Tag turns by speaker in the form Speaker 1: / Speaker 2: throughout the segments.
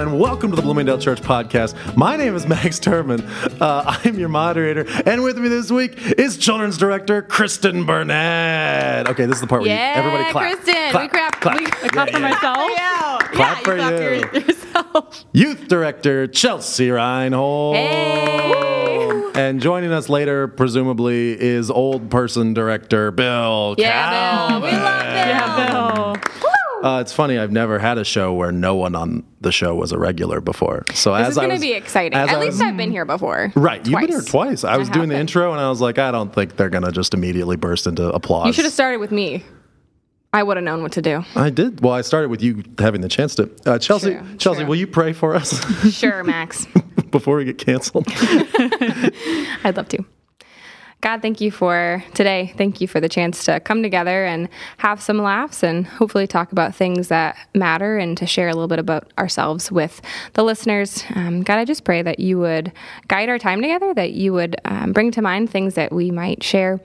Speaker 1: everyone, and welcome to the Bloomingdale Church Podcast. My name is Max Turman. Uh, I'm your moderator, and with me this week is Children's Director Kristen Burnett. Okay, this is the part where
Speaker 2: Yeah,
Speaker 1: you, everybody clap.
Speaker 2: Kristen, we clap-
Speaker 1: clap.
Speaker 2: we-
Speaker 1: Yeah,
Speaker 2: I clap
Speaker 1: yeah,
Speaker 2: for
Speaker 1: yeah.
Speaker 2: myself.
Speaker 3: Yeah.
Speaker 1: Clap
Speaker 2: yeah,
Speaker 1: for
Speaker 2: you clap
Speaker 1: you.
Speaker 2: your- yourself.
Speaker 1: Youth Director Chelsea Reinhold.
Speaker 2: Hey.
Speaker 1: And joining us later, presumably, is Old Person Director Bill.
Speaker 2: Yeah, Bill. We love Bill.
Speaker 3: Yeah, Bill.
Speaker 1: Uh, it's funny. I've never had a show where no one on the show was a regular before. So
Speaker 2: This
Speaker 1: as
Speaker 2: is going to be exciting. At
Speaker 1: I
Speaker 2: least
Speaker 1: was-
Speaker 2: I've been here before.
Speaker 1: Right, you've been here twice. I was doing the intro and I was like, I don't think they're gonna just immediately burst into applause.
Speaker 2: You should have started with me. I would have known what to do.
Speaker 1: I did. Well, I started with you having the chance to. Uh, Chelsea,
Speaker 2: True,
Speaker 1: Chelsea,
Speaker 2: true.
Speaker 1: will you pray for us
Speaker 2: Sure, Max.
Speaker 1: before we get canceled?
Speaker 2: I'd love to. God, thank you for today. Thank you for the chance to come together and have some laughs and hopefully talk about things that matter and to share a little bit about ourselves with the listeners. Um, God, I just pray that you would guide our time together, that you would um, bring to mind things that we might share,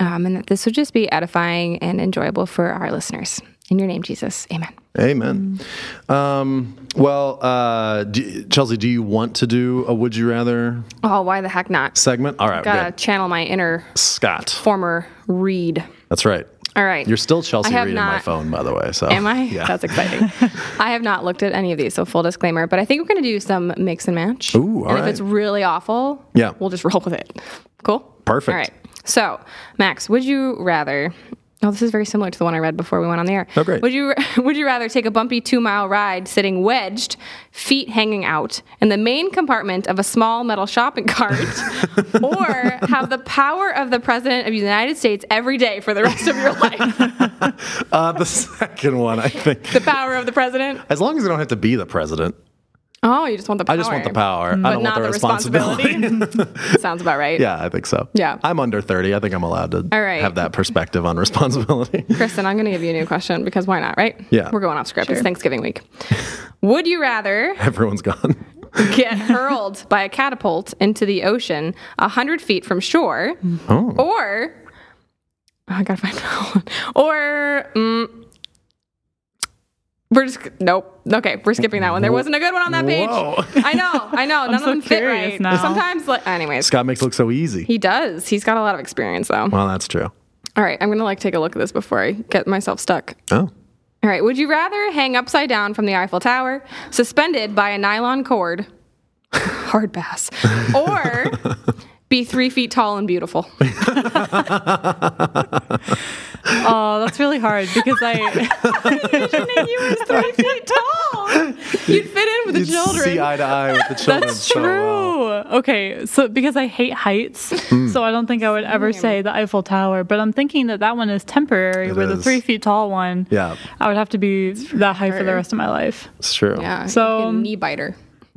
Speaker 2: um, and that this would just be edifying and enjoyable for our listeners. In your name, Jesus. Amen.
Speaker 1: Amen. Um, well, uh, do, Chelsea, do you want to do a Would You Rather
Speaker 2: Oh, why the heck not?
Speaker 1: segment? All right,
Speaker 2: Gotta
Speaker 1: good.
Speaker 2: channel my inner
Speaker 1: Scott.
Speaker 2: former Reed.
Speaker 1: That's right.
Speaker 2: All right.
Speaker 1: You're still Chelsea Reed in my phone, by the way. So
Speaker 2: Am I?
Speaker 1: Yeah.
Speaker 2: That's exciting. I have not looked at any of these, so full disclaimer. But I think we're going to do some mix and match.
Speaker 1: Ooh, all
Speaker 2: and
Speaker 1: right.
Speaker 2: if it's really awful,
Speaker 1: Yeah.
Speaker 2: we'll just roll with it. Cool.
Speaker 1: Perfect.
Speaker 2: All right. So, Max, would you rather? Oh, this is very similar to the one I read before we went on the air.
Speaker 1: Oh, great.
Speaker 2: Would you Would you rather take a bumpy two mile ride sitting wedged, feet hanging out, in the main compartment of a small metal shopping cart, or have the power of the president of the United States every day for the rest of your life?
Speaker 1: Uh, the second one, I think.
Speaker 2: the power of the president.
Speaker 1: As long as I don't have to be the president,
Speaker 2: Oh, you just want the power.
Speaker 1: I just want the power. I
Speaker 2: but
Speaker 1: don't want the,
Speaker 2: the
Speaker 1: responsibility.
Speaker 2: Sounds about right.
Speaker 1: yeah, I think so.
Speaker 2: Yeah.
Speaker 1: I'm under 30. I think I'm allowed to
Speaker 2: All right.
Speaker 1: have that perspective on responsibility.
Speaker 2: Kristen, I'm going to give you a new question because why not, right?
Speaker 1: Yeah.
Speaker 2: We're going off script. It's Thanksgiving week. Would you rather
Speaker 1: Everyone's gone.
Speaker 2: get hurled by a catapult into the ocean 100 feet from shore
Speaker 1: Oh.
Speaker 2: or. Oh, I gotta find that one. Or. Mm, we're just nope. Okay, we're skipping that one. There wasn't a good one on that page.
Speaker 1: Whoa.
Speaker 2: I know, I know. None of
Speaker 3: so
Speaker 2: them fit right.
Speaker 3: now.
Speaker 2: Sometimes, like, anyways,
Speaker 1: Scott makes it look so easy.
Speaker 2: he does. He's got a lot of experience, though.
Speaker 1: Well, that's true.
Speaker 2: All right, I'm gonna like take a look at this before I get myself stuck.
Speaker 1: Oh.
Speaker 2: All right, would you rather hang upside down from the Eiffel Tower, suspended by a nylon cord, hard pass, or be three feet tall and beautiful?
Speaker 3: Oh, that's really hard because I
Speaker 2: you were three feet tall. You'd fit in with the
Speaker 1: You'd
Speaker 2: children.
Speaker 1: see eye to eye with the children.
Speaker 3: that's
Speaker 1: so well.
Speaker 3: true. Okay, so because I hate heights,
Speaker 1: Hmm.
Speaker 3: so I don't think I would ever say the Eiffel Tower. But I'm thinking that that one is temporary.
Speaker 1: It
Speaker 3: where the three feet tall one,
Speaker 1: Yeah,
Speaker 3: I would have to be that high for the rest of my life.
Speaker 1: it's true.
Speaker 2: yeah,
Speaker 3: So-
Speaker 2: knee biter.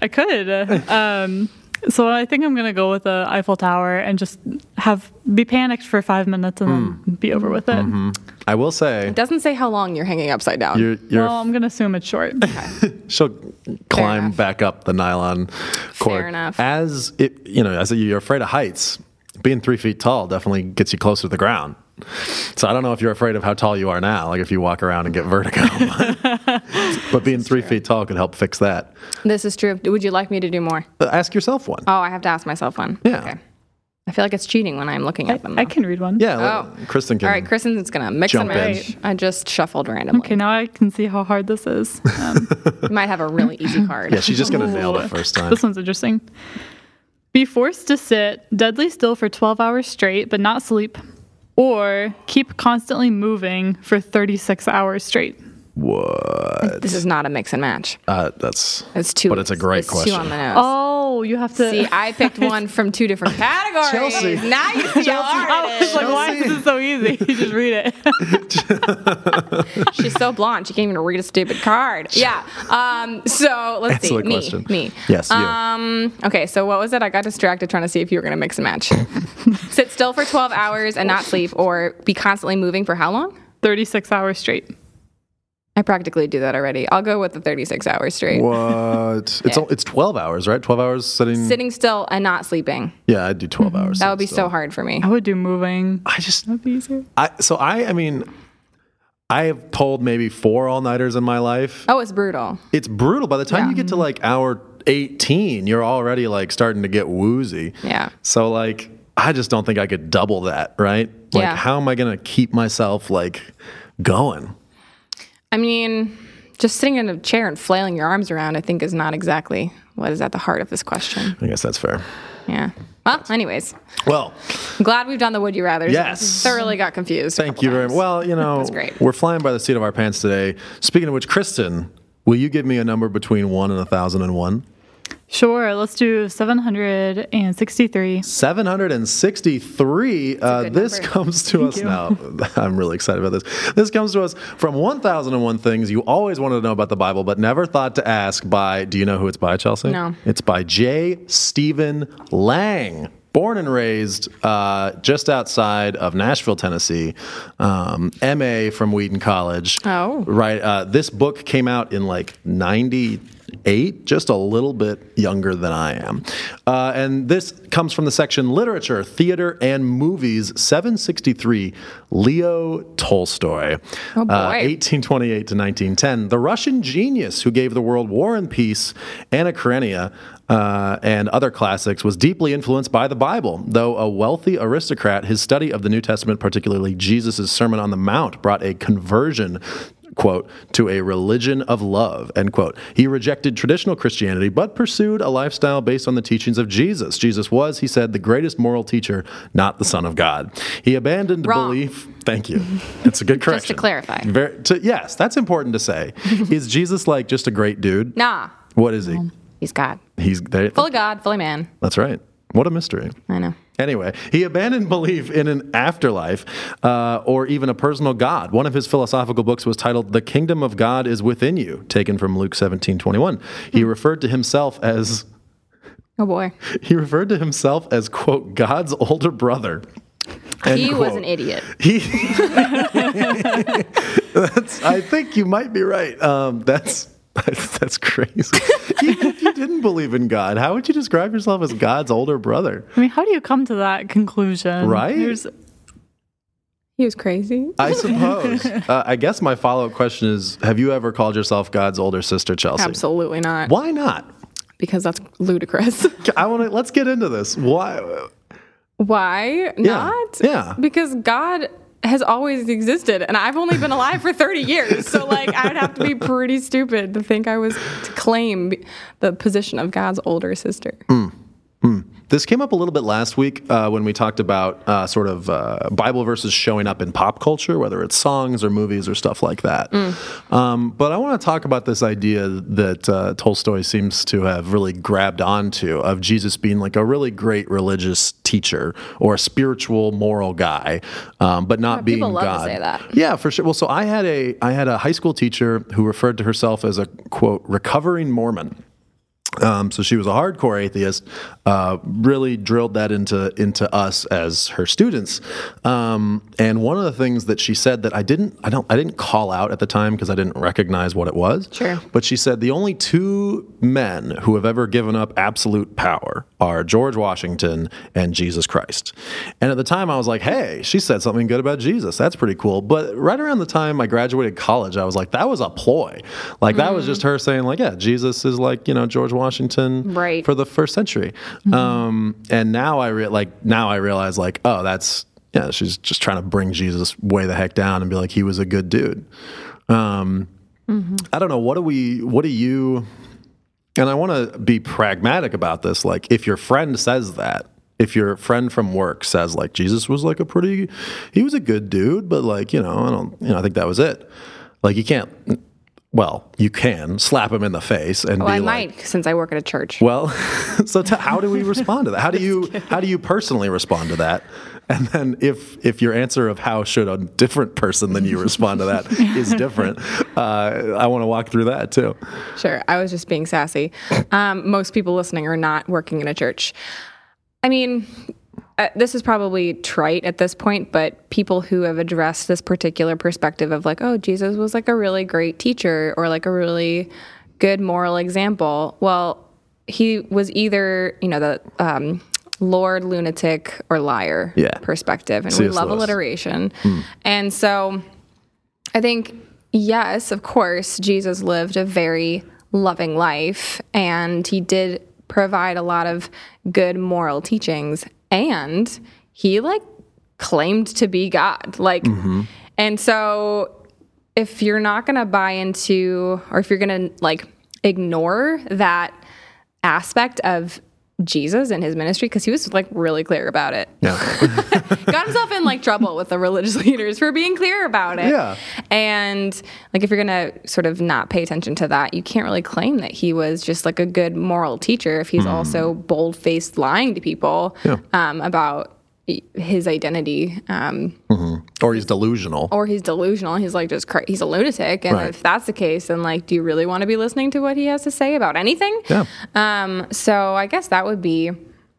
Speaker 3: I could. Um, so I think I'm gonna go with the Eiffel Tower and just have be panicked for five minutes and
Speaker 1: Hmm.
Speaker 3: then be over with it.
Speaker 1: Mm-hmm. I will say,
Speaker 2: It doesn't say how long you're hanging upside down.
Speaker 1: you're, you're
Speaker 3: Well, I'm gonna assume it's short.
Speaker 1: she'll climb
Speaker 2: enough.
Speaker 1: back up the nylon cord.
Speaker 2: enough.
Speaker 1: As it, you know, as you're afraid of heights, being three feet tall definitely gets you closer to the ground. So I don't know if you're afraid of how tall you are now, like if you walk around and get vertigo. but, but being three feet tall could help fix that.
Speaker 2: this is true. Would you like me to do more?
Speaker 1: Uh, Ask yourself one.
Speaker 2: Oh, I have to ask myself one.
Speaker 1: Yeah.
Speaker 2: Okay. I feel like it's cheating when I'm looking at them.
Speaker 3: I
Speaker 2: though.
Speaker 3: can read one.
Speaker 1: Yeah,
Speaker 2: Oh.
Speaker 1: let- Kristen can.
Speaker 2: All right, Kristen's gonna mix
Speaker 1: Jump
Speaker 2: and
Speaker 1: in.
Speaker 2: match. I just shuffled randomly.
Speaker 3: Okay, now I can see how hard this is. Um,
Speaker 2: You might have a really easy card.
Speaker 1: Yeah, she's just gonna nail it first time.
Speaker 3: This one's interesting. Be forced to sit deadly still for 12 hours straight, but not sleep, or keep constantly moving for 36 hours straight.
Speaker 1: What?
Speaker 2: This is not a mix and match.
Speaker 1: Uh, that's.
Speaker 2: It's two.
Speaker 1: But it's a great
Speaker 2: it's
Speaker 1: question.
Speaker 2: Two on the nose.
Speaker 3: Oh, you have to.
Speaker 2: See, I picked one from two different categories.
Speaker 1: Chelsea.
Speaker 2: Now you see how hard
Speaker 3: I was
Speaker 2: is.
Speaker 3: like, why is this so easy? You just read it.
Speaker 2: She's so blonde, she can't even read a stupid card. Yeah. Um. So let's
Speaker 1: Answer
Speaker 2: see.
Speaker 1: the
Speaker 2: Me.
Speaker 1: question.
Speaker 2: Me.
Speaker 1: Yes, you.
Speaker 2: Um. Okay. So what was it? I got distracted trying to see if you were gonna mix and match. Sit still for 12 hours and not sleep, or be constantly moving for how long?
Speaker 3: 36 hours straight.
Speaker 2: I practically do that already. I'll go with the 36 hours straight.
Speaker 1: What? It's o- it's twelve hours, right? Twelve hours sitting.
Speaker 2: Sitting still and not sleeping.
Speaker 1: Yeah, I'd do 12 hours.
Speaker 2: That would be
Speaker 1: sitting
Speaker 2: so hard for me.
Speaker 3: I would do moving.
Speaker 1: I just
Speaker 3: That'd be easier.
Speaker 1: I so I I mean I have pulled maybe four all nighters in my life.
Speaker 2: Oh, it's brutal.
Speaker 1: It's brutal. By the time
Speaker 2: Yeah.
Speaker 1: you get to like hour 18, you're already like starting to get woozy.
Speaker 2: Yeah.
Speaker 1: So like I just don't think I could double that, right? Like
Speaker 2: Yeah.
Speaker 1: how am I going to keep myself like going?
Speaker 2: I mean, just sitting in a chair and flailing your arms around, I think, is not exactly what is at the heart of this question.
Speaker 1: I guess that's fair.
Speaker 2: Yeah. Well, anyways,
Speaker 1: Well,
Speaker 2: I'm glad we've done the would you rather.
Speaker 1: Yes.
Speaker 2: Thoroughly got confused.
Speaker 1: thank you very much. Well, you know,
Speaker 2: great.
Speaker 1: we're flying by the seat of our pants today. Speaking of which, Kristen, will you give me a number between 1 and a 1001?
Speaker 3: Sure, let's do 763.
Speaker 1: 763. Uh, this
Speaker 2: number.
Speaker 1: comes to us now. I'm really excited about this. This comes to us from 1001 Things You Always Wanted to Know About the Bible, but never thought to ask by. Do you know who it's by, Chelsea?
Speaker 2: No.
Speaker 1: It's by J. Stephen Lang. Born and raised uh, just outside of Nashville, Tennessee, um, MA from Wheaton College.
Speaker 2: Oh.
Speaker 1: Right. Uh, this book came out in like 98, just a little bit younger than I am. Uh, and this comes from the section Literature, Theater, and Movies, 763, Leo Tolstoy.
Speaker 2: Oh, boy.
Speaker 1: Uh, 1828 to 1910. The Russian genius who gave the world War and Peace, Anna Karenina, uh, and other classics, was deeply influenced by the Bible. Though a wealthy aristocrat, his study of the New Testament, particularly Jesus' Sermon on the Mount, brought a conversion quote, to a religion of love, end quote. He rejected traditional Christianity, but pursued a lifestyle based on the teachings of Jesus. Jesus was, he said, the greatest moral teacher, not the Son of God. He abandoned
Speaker 2: Wrong.
Speaker 1: belief. Thank you. That's a good correction.
Speaker 2: Just to clarify.
Speaker 1: Very, to, yes, that's important to say. is Jesus like just a great dude?
Speaker 2: Nah,
Speaker 1: What is he?
Speaker 2: he's God.
Speaker 1: He's there.
Speaker 2: Fully God, fully man.
Speaker 1: That's right. What a mystery.
Speaker 2: I know.
Speaker 1: Anyway, he abandoned belief in an afterlife uh, or even a personal God. One of his philosophical books was titled "The Kingdom of God is Within You," taken from Luke seventeen twenty one. He referred to himself as
Speaker 2: Oh boy.
Speaker 1: he referred to himself as quote God's older brother. End
Speaker 2: He was an idiot.
Speaker 1: He. that's, I think you might be right. Um, that's that's crazy. Even if you didn't believe in God, how would you describe yourself as God's older brother?
Speaker 3: I mean, how do you come to that conclusion?
Speaker 1: Right?
Speaker 3: There's,
Speaker 2: He was crazy.
Speaker 1: I suppose. uh, I guess my follow up question is: Have you ever called yourself God's older sister, Chelsea?
Speaker 2: Absolutely not.
Speaker 1: Why not?
Speaker 2: Because that's ludicrous.
Speaker 1: I want to. Let's get into this. Why?
Speaker 2: Why not?
Speaker 1: Yeah.
Speaker 2: Because God has always existed and I've only been alive for 30 years. So like I would have to be pretty stupid to think I was to claim the position of God's older sister. Hmm.
Speaker 1: This came up a little bit last week uh, when we talked about uh, sort of uh, Bible verses showing up in pop culture, whether it's songs or movies or stuff like that. Um, but I want to talk about this idea that uh, Tolstoy seems to have really grabbed onto of Jesus being like a really great religious teacher or a spiritual, moral guy, um, but not being
Speaker 2: love to
Speaker 1: God.
Speaker 2: say that.
Speaker 1: Yeah, for sure. Well, so I had a I had a high school teacher who referred to herself as a quote recovering Mormon. Um, so she was a hardcore atheist. Uh, really drilled that into into us as her students. Um, and one of the things that she said that I didn't I don't I didn't call out at the time because I didn't recognize what it was.
Speaker 2: Sure.
Speaker 1: But she said the only two men who have ever given up absolute power are George Washington and Jesus Christ. And at the time, I was like, hey, she said something good about Jesus. That's pretty cool. But right around the time I graduated college, I was like, that was a ploy. Like, that was just her saying, like, yeah, Jesus is like, you know, George Washington
Speaker 2: Right.
Speaker 1: for the first century. Um, and now I re- like, now I realize, like, oh, that's, yeah, she's just trying to bring Jesus way the heck down and be like, he was a good dude. Um, I don't know. What do we, what do you, and I want to be pragmatic about this. Like, if your friend says that, if your friend from work says like Jesus was like a pretty, he was a good dude, but like you know, I don't, you know, I think that was it. Like, you can't. Well, you can slap him in the face and
Speaker 2: Well,
Speaker 1: be
Speaker 2: I
Speaker 1: like,
Speaker 2: might since I work at a church.
Speaker 1: well, so t- how do we respond to that? How do you how do you personally respond to that? And then if if your answer of how should a different person than you respond to that is different, uh, I want to walk through that too.
Speaker 2: Sure. I was just being sassy. Um, most people listening are not working in a church. I mean, uh, this is probably trite at this point, but people who have addressed this particular perspective of like, oh, Jesus was like a really great teacher or like a really good moral example. Well, he was either, you know, the um, Lord lunatic or liar
Speaker 1: Yeah.
Speaker 2: perspective. And we love
Speaker 1: Lewis.
Speaker 2: alliteration. And so I think, yes, of course, Jesus lived a very loving life and he did provide a lot of good moral teachings and he like claimed to be God. Like, mm-hmm. and so if you're not going to buy into or if you're going to like ignore that aspect of Jesus and his ministry because he was like really clear about it.
Speaker 1: Yeah.
Speaker 2: Got himself in like trouble with the religious leaders for being clear about it.
Speaker 1: Yeah.
Speaker 2: And like if you're going to sort of not pay attention to that, you can't really claim that he was just like a good moral teacher if he's also bold-faced lying to people
Speaker 1: Yeah.
Speaker 2: um, about his identity. Um,
Speaker 1: or he's delusional.
Speaker 2: or he's delusional. He's like just cra- he's a lunatic. And
Speaker 1: Right.
Speaker 2: if that's the case, then like, do you really want to be listening to what he has to say about anything?
Speaker 1: Yeah.
Speaker 2: Um, so I guess that would be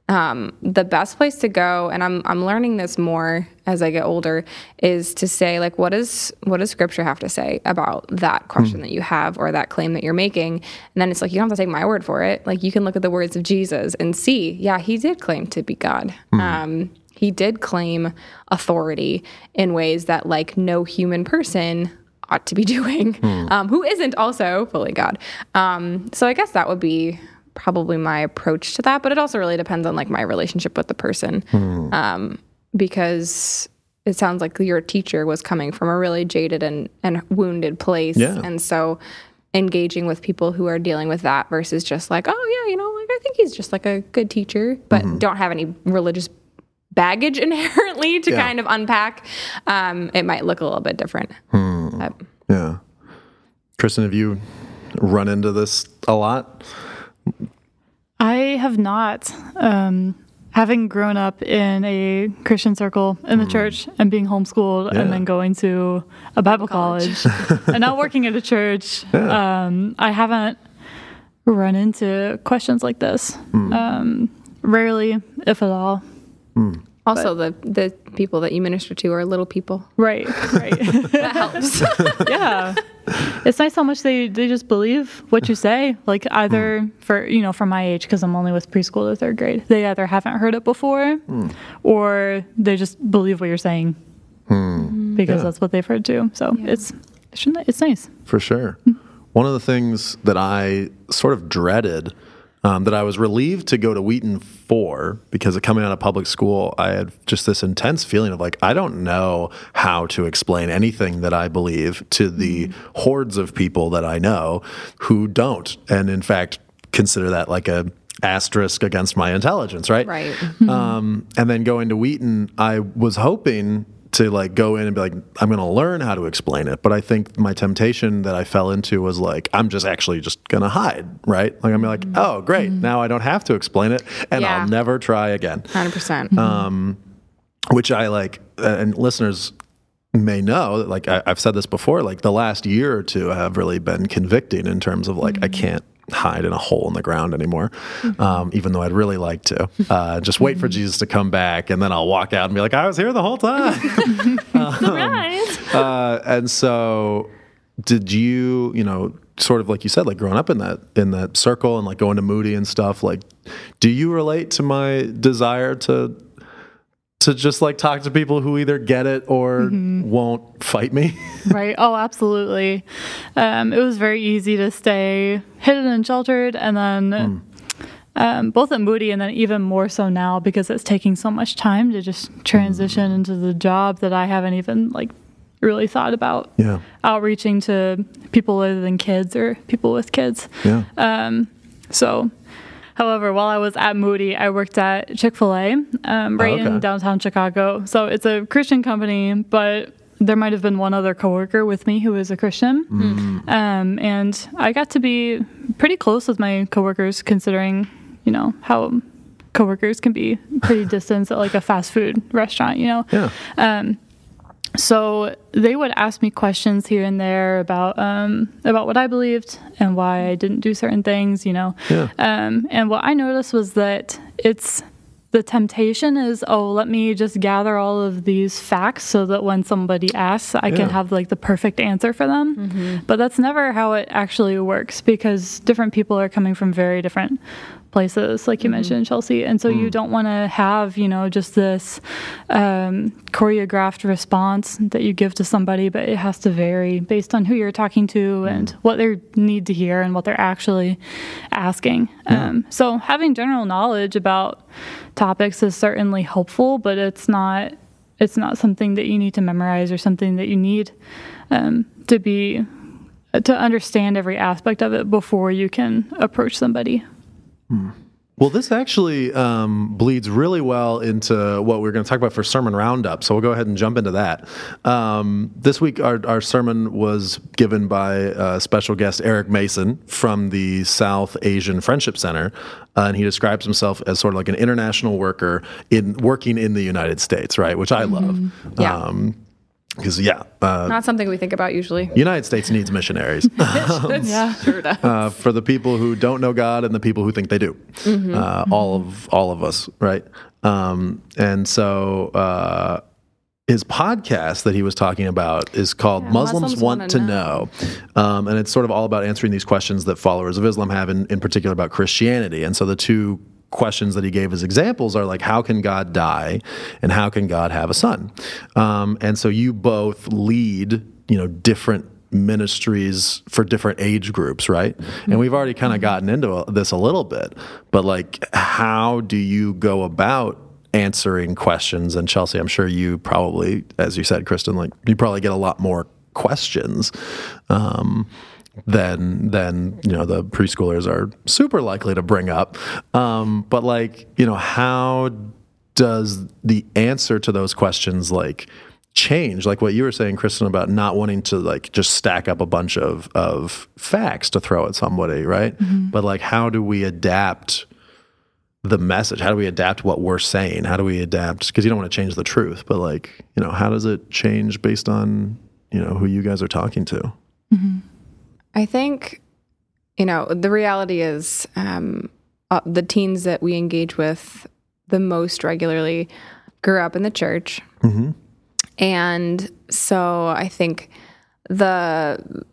Speaker 2: um, the best place to go. And I'm I'm learning this more as I get older is to say like, what is what does Scripture have to say about that question that you have or that claim that you're making? And then it's like you don't have to take my word for it. Like you can look at the words of Jesus and see, yeah, he did claim to be God. Um, he did claim authority in ways that like no human person ought to be doing um, who isn't also fully god. Um, so i guess that would be probably my approach to that but it also really depends on like my relationship with the person. Um, because it sounds like your teacher was coming from a really jaded and, and wounded place.
Speaker 1: Yeah.
Speaker 2: and so engaging with people who are dealing with that versus just like oh yeah you know like i think he's just like a good teacher but don't have any religious baggage inherently to
Speaker 1: Yeah.
Speaker 2: kind of unpack um, it might look a little bit different But-
Speaker 1: Yeah. Kristen, have you run into this a lot?
Speaker 3: I have not. Um, having grown up in a Christian circle in the church and being homeschooled
Speaker 1: Yeah.
Speaker 3: and then going to a Bible college, and now working at a church, um, I haven't run into questions like this. Um, rarely, if at all. Mm.
Speaker 2: also the the people that you minister to are little people.
Speaker 3: Right, right.
Speaker 2: that helps.
Speaker 3: Yeah. It's nice how much they they just believe what you say like either mm. for you know from my age because i'm only with preschool to third grade they either haven't heard it before mm. or they just believe what you're saying. Hmm. Mm-hmm. Because
Speaker 1: Yeah.
Speaker 3: that's what they've heard too. So it's it's it's nice.
Speaker 1: For sure. One of the things that I sort of dreaded, um, that I was relieved to go to Wheaton for, because coming out of public school, I had just this intense feeling of like, I don't know how to explain anything that I believe to the hordes of people that I know who don't. And in fact, consider that like a asterisk against my intelligence, right?
Speaker 2: right
Speaker 1: Um, and then going to Wheaton, I was hoping to like go in and be like, I'm going to learn how to explain it. But I think my temptation that I fell into was like, I'm just actually just going to hide, right? Like I'm like, oh, great, now I don't have to explain it, and
Speaker 2: Yeah.
Speaker 1: I'll never try again.
Speaker 2: 100% Um,
Speaker 1: Which I like, uh, and listeners may know that like I, I've said this before, like the last year or two have really been convicting in terms of like I can't hide in a hole in the ground anymore, um, even though I'd really like to. Uh, just wait for Jesus to come back, and then I'll walk out and be like, I was here the whole time.
Speaker 3: Surprise!
Speaker 1: uh, and so, did you, you know, sort of like you said, like growing up in that in that circle and like going to Moody and stuff, like, do you relate to my desire to? To just like talk to people who either get it or won't fight me.
Speaker 3: right oh absolutely um, it was very easy to stay hidden and sheltered and then um, both at moody and then even more so now because it's taking so much time to just transition into the job that i haven't even like really thought about
Speaker 1: Yeah.
Speaker 3: outreaching to people other than kids or people with kids
Speaker 1: Yeah.
Speaker 3: so However, while I was at Moody, I worked at Chick fil A um, right
Speaker 1: Oh, okay.
Speaker 3: in downtown Chicago. So it's a Christian company, but there might have been one other coworker with me who was a Christian.
Speaker 1: Mm.
Speaker 3: Um, and I got to be pretty close with my coworkers, considering, you know, how coworkers can be pretty distant at like a fast food restaurant, you know?
Speaker 1: Yeah.
Speaker 3: So they would ask me questions here and there about um, about what I believed and why I didn't do certain things, you know.
Speaker 1: Yeah.
Speaker 3: Um, and what I noticed was that it's the temptation is, oh, let me just gather all of these facts so that when somebody asks, I
Speaker 1: Yeah.
Speaker 3: can have like the perfect answer for them. But that's never how it actually works because different people are coming from very different places, like you mentioned, Chelsea. And so you don't want to have, you know, just this um, choreographed response that you give to somebody, but it has to vary based on who you're talking to and what they need to hear and what they're actually asking. Um, so having general knowledge about topics is certainly helpful, but it's not it's not something that you need to memorize or something that you need um, to be to understand every aspect of it before you can approach somebody.
Speaker 1: Well, this actually um, bleeds really well into what we're going to talk about for Sermon Roundup. So we'll go ahead and jump into that. Um, this week, our, our sermon was given by uh, special guest Eric Mason from the South Asian Friendship Center. Uh, and he describes himself as sort of like an international worker in working in the United States, right? Which I love.
Speaker 2: Yeah.
Speaker 1: Because, yeah, uh,
Speaker 2: Not something we think about usually.
Speaker 1: United States needs missionaries.
Speaker 3: Yeah.
Speaker 2: Sure does.
Speaker 1: uh, for the people who don't know God and the people who think they do.
Speaker 2: Mm-hmm.
Speaker 1: Uh, all of all of us, right? Um, and so uh, his podcast that he was talking about is called Muslims,
Speaker 2: Muslims
Speaker 1: Want to Know, um, and it's sort of all about answering these questions that followers of Islam have, in, in particular about Christianity. And so the two questions that he gave as examples are like how can god die and how can god have a son? Um, and so you both lead you know different ministries for different age groups right? And we've already kind of gotten into this a little bit but like how do you go about answering questions? And chelsea i'm sure you probably as you said kristen like you probably get a lot more questions. Um, than than you know the preschoolers are super likely to bring up. Um, but like you know, how does the answer to those questions like change? Like what you were saying, Kristen, about not wanting to like just stack up a bunch of of facts to throw at somebody, right? But like, how do we adapt? the message how do we adapt what we're saying how do we adapt because you don't want to change the truth but like you know how does it change based on you know who you guys are talking to
Speaker 2: I think, you know, the reality is um, uh, the teens that we engage with the most regularly grew up in the church. And so I think the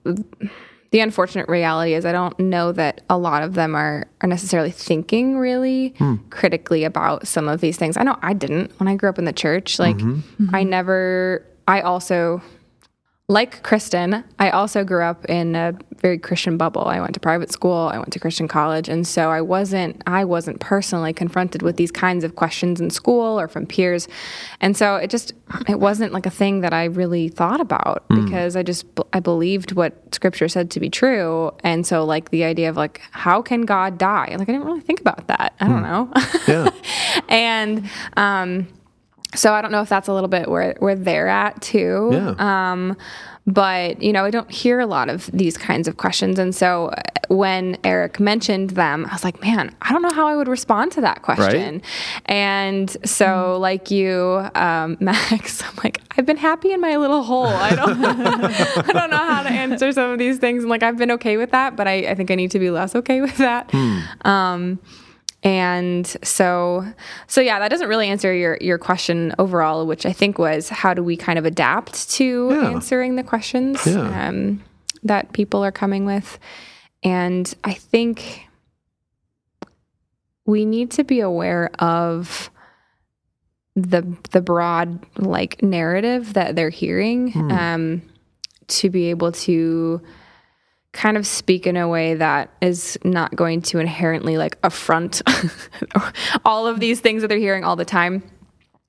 Speaker 2: the unfortunate reality is I don't know that a lot of them are are necessarily thinking really critically about some of these things. I know I didn't when I grew up in the church. Like I never I also like Kristen, I also grew up in a very Christian bubble. I went to private school, I went to Christian college, and so I wasn't I wasn't personally confronted with these kinds of questions in school or from peers. And so it just it wasn't like a thing that I really thought about because I just I believed what scripture said to be true. And so like the idea of like how can God die? Like I didn't really think about that. I don't know.
Speaker 1: yeah
Speaker 2: and um so I don't know if that's a little bit where where they're at too.
Speaker 1: Yeah.
Speaker 2: Um, but you know, I don't hear a lot of these kinds of questions, and so uh, when Eric mentioned them, I was like, man, I don't know how I would respond to that question. Right? And so, like you, um, Max, I'm like, I've been happy in my little hole. I don't, I don't know how to answer some of these things, and like I've been okay with that, but I, I think I need to be less okay with that. Um, and so so yeah that doesn't really answer your your question overall which i think was how do we kind of adapt to
Speaker 1: Yeah.
Speaker 2: answering the questions
Speaker 1: Yeah.
Speaker 2: um, that people are coming with and i think we need to be aware of the the broad like narrative that they're hearing um, to be able to kind of speak in a way that is not going to inherently like affront all of these things that they're hearing all the time.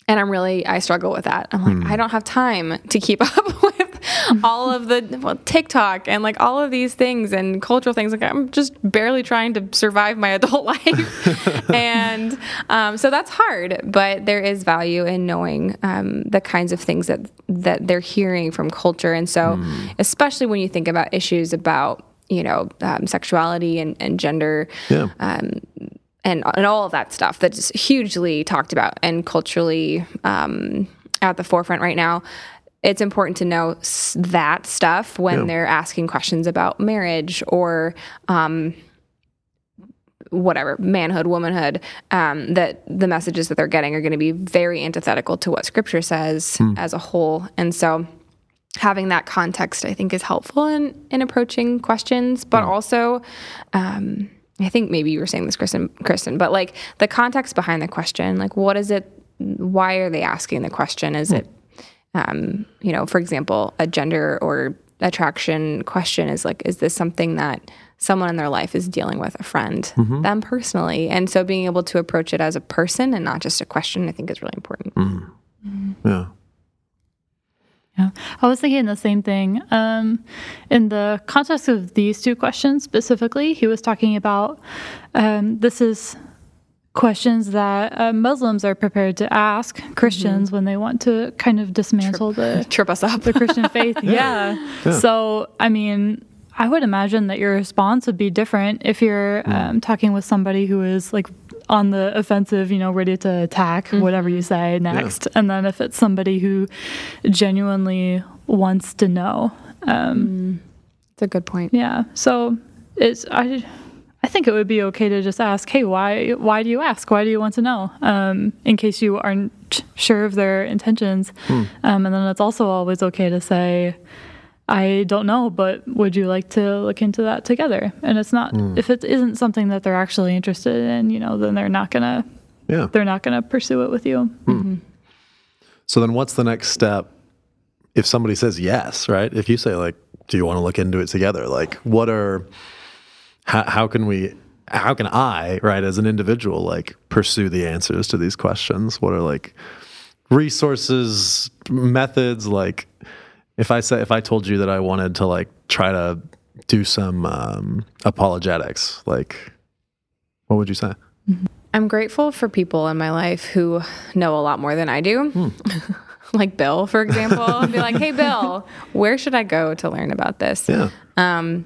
Speaker 2: And I'm really, I struggle with that. I'm like, hmm. I don't have time to keep up with all of the well, TikTok and like all of these things and cultural things. Like, I'm just barely trying to survive my adult life. and um, so that's hard, but there is value in knowing um, the kinds of things that, that they're hearing from culture. And so, especially when you think about issues about, you know, um, sexuality and, and gender
Speaker 1: yeah
Speaker 2: and and all of that stuff that's hugely talked about and culturally um, at the forefront right now. It's important to know s- that stuff when
Speaker 1: Yeah.
Speaker 2: they're asking questions about marriage or um, whatever manhood, womanhood. Um, that the messages that they're getting are going to be very antithetical to what Scripture says as a whole, and so having that context i think is helpful in in approaching questions but also um I think maybe you were saying this, Kristen, Kristen, but like the context behind the question, like what is it? Why are they asking the question? Is it, um, you know, for example, a gender or attraction question is like, is this something that someone in their life is dealing with, a friend, them personally? And so being able to approach it as a person and not just a question, I think is really important.
Speaker 1: Yeah.
Speaker 3: Yeah, I was thinking the same thing. Um, in the context of these two questions specifically, he was talking about um, this is questions that uh, Muslims are prepared to ask Christians when they want to kind of dismantle the
Speaker 2: Trip us up.
Speaker 3: the Christian faith. yeah. So, I mean, I would imagine that your response would be different if you're um, talking with somebody who is like on the offensive, you know, ready to attack whatever you say next. And then if it's somebody who genuinely wants to know. Um,
Speaker 2: It's a good point.
Speaker 3: yeah. So it's, I, I think it would be okay to just ask, hey, why, why do you ask? Why do you want to know? Um, in case you aren't sure of their intentions. Um, and then it's also always okay to say, I don't know, but would you like to look into that together? And it's not if it isn't something that they're actually interested in, you know, then they're not gonna
Speaker 1: Yeah.
Speaker 3: they're not gonna pursue it with you.
Speaker 1: So then what's the next step if somebody says yes, right? If you say like, do you want to look into it together? Like what are how how can we how can I, right, as an individual, like pursue the answers to these questions? What are like resources, methods like if I say if I told you that I wanted to like try to do some um, apologetics, like what would you say? Mm-hmm.
Speaker 2: I'm grateful for people in my life who know a lot more than I do. Hmm. like Bill, for example. I'd be like, hey, Bill, where should I go to learn about this?
Speaker 1: Yeah.
Speaker 2: Um,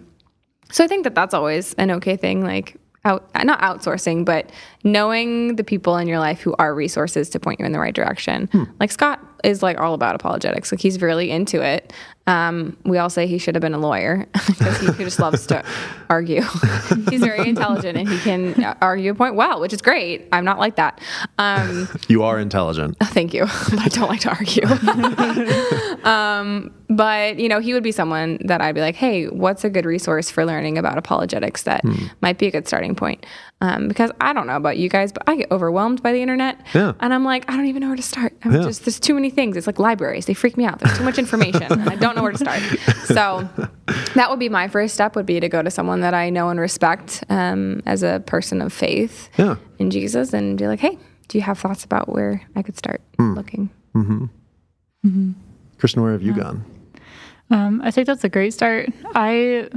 Speaker 2: So I think that that's always an okay thing. Like, out, not outsourcing, but knowing the people in your life who are resources to point you in the right direction. Hmm. Like Scott is like all about apologetics. Like he's really into it. Um, we all say he should have been a lawyer because he just loves to argue. he's very intelligent and he can argue a point well, which is great. I'm not like that. Um,
Speaker 1: You are intelligent.
Speaker 2: Thank you. But I don't like to argue. um, but, you know, he would be someone that I'd be like, hey, what's a good resource for learning about apologetics that might be a good starting point? Um, because I don't know about you guys, but I get overwhelmed by the internet.
Speaker 1: Yeah.
Speaker 2: And I'm like, I don't even know where to start. I'm
Speaker 1: Yeah.
Speaker 2: just, there's too many things. It's like libraries. They freak me out. There's too much information. I don't know where to start. So that would be my first step would be to go to someone that I know and respect um, as a person of faith
Speaker 1: Yeah.
Speaker 2: in Jesus and be like, hey, do you have thoughts about where I could start looking?
Speaker 1: Kristen, where have you gone?
Speaker 3: Um, I think that's a great start. I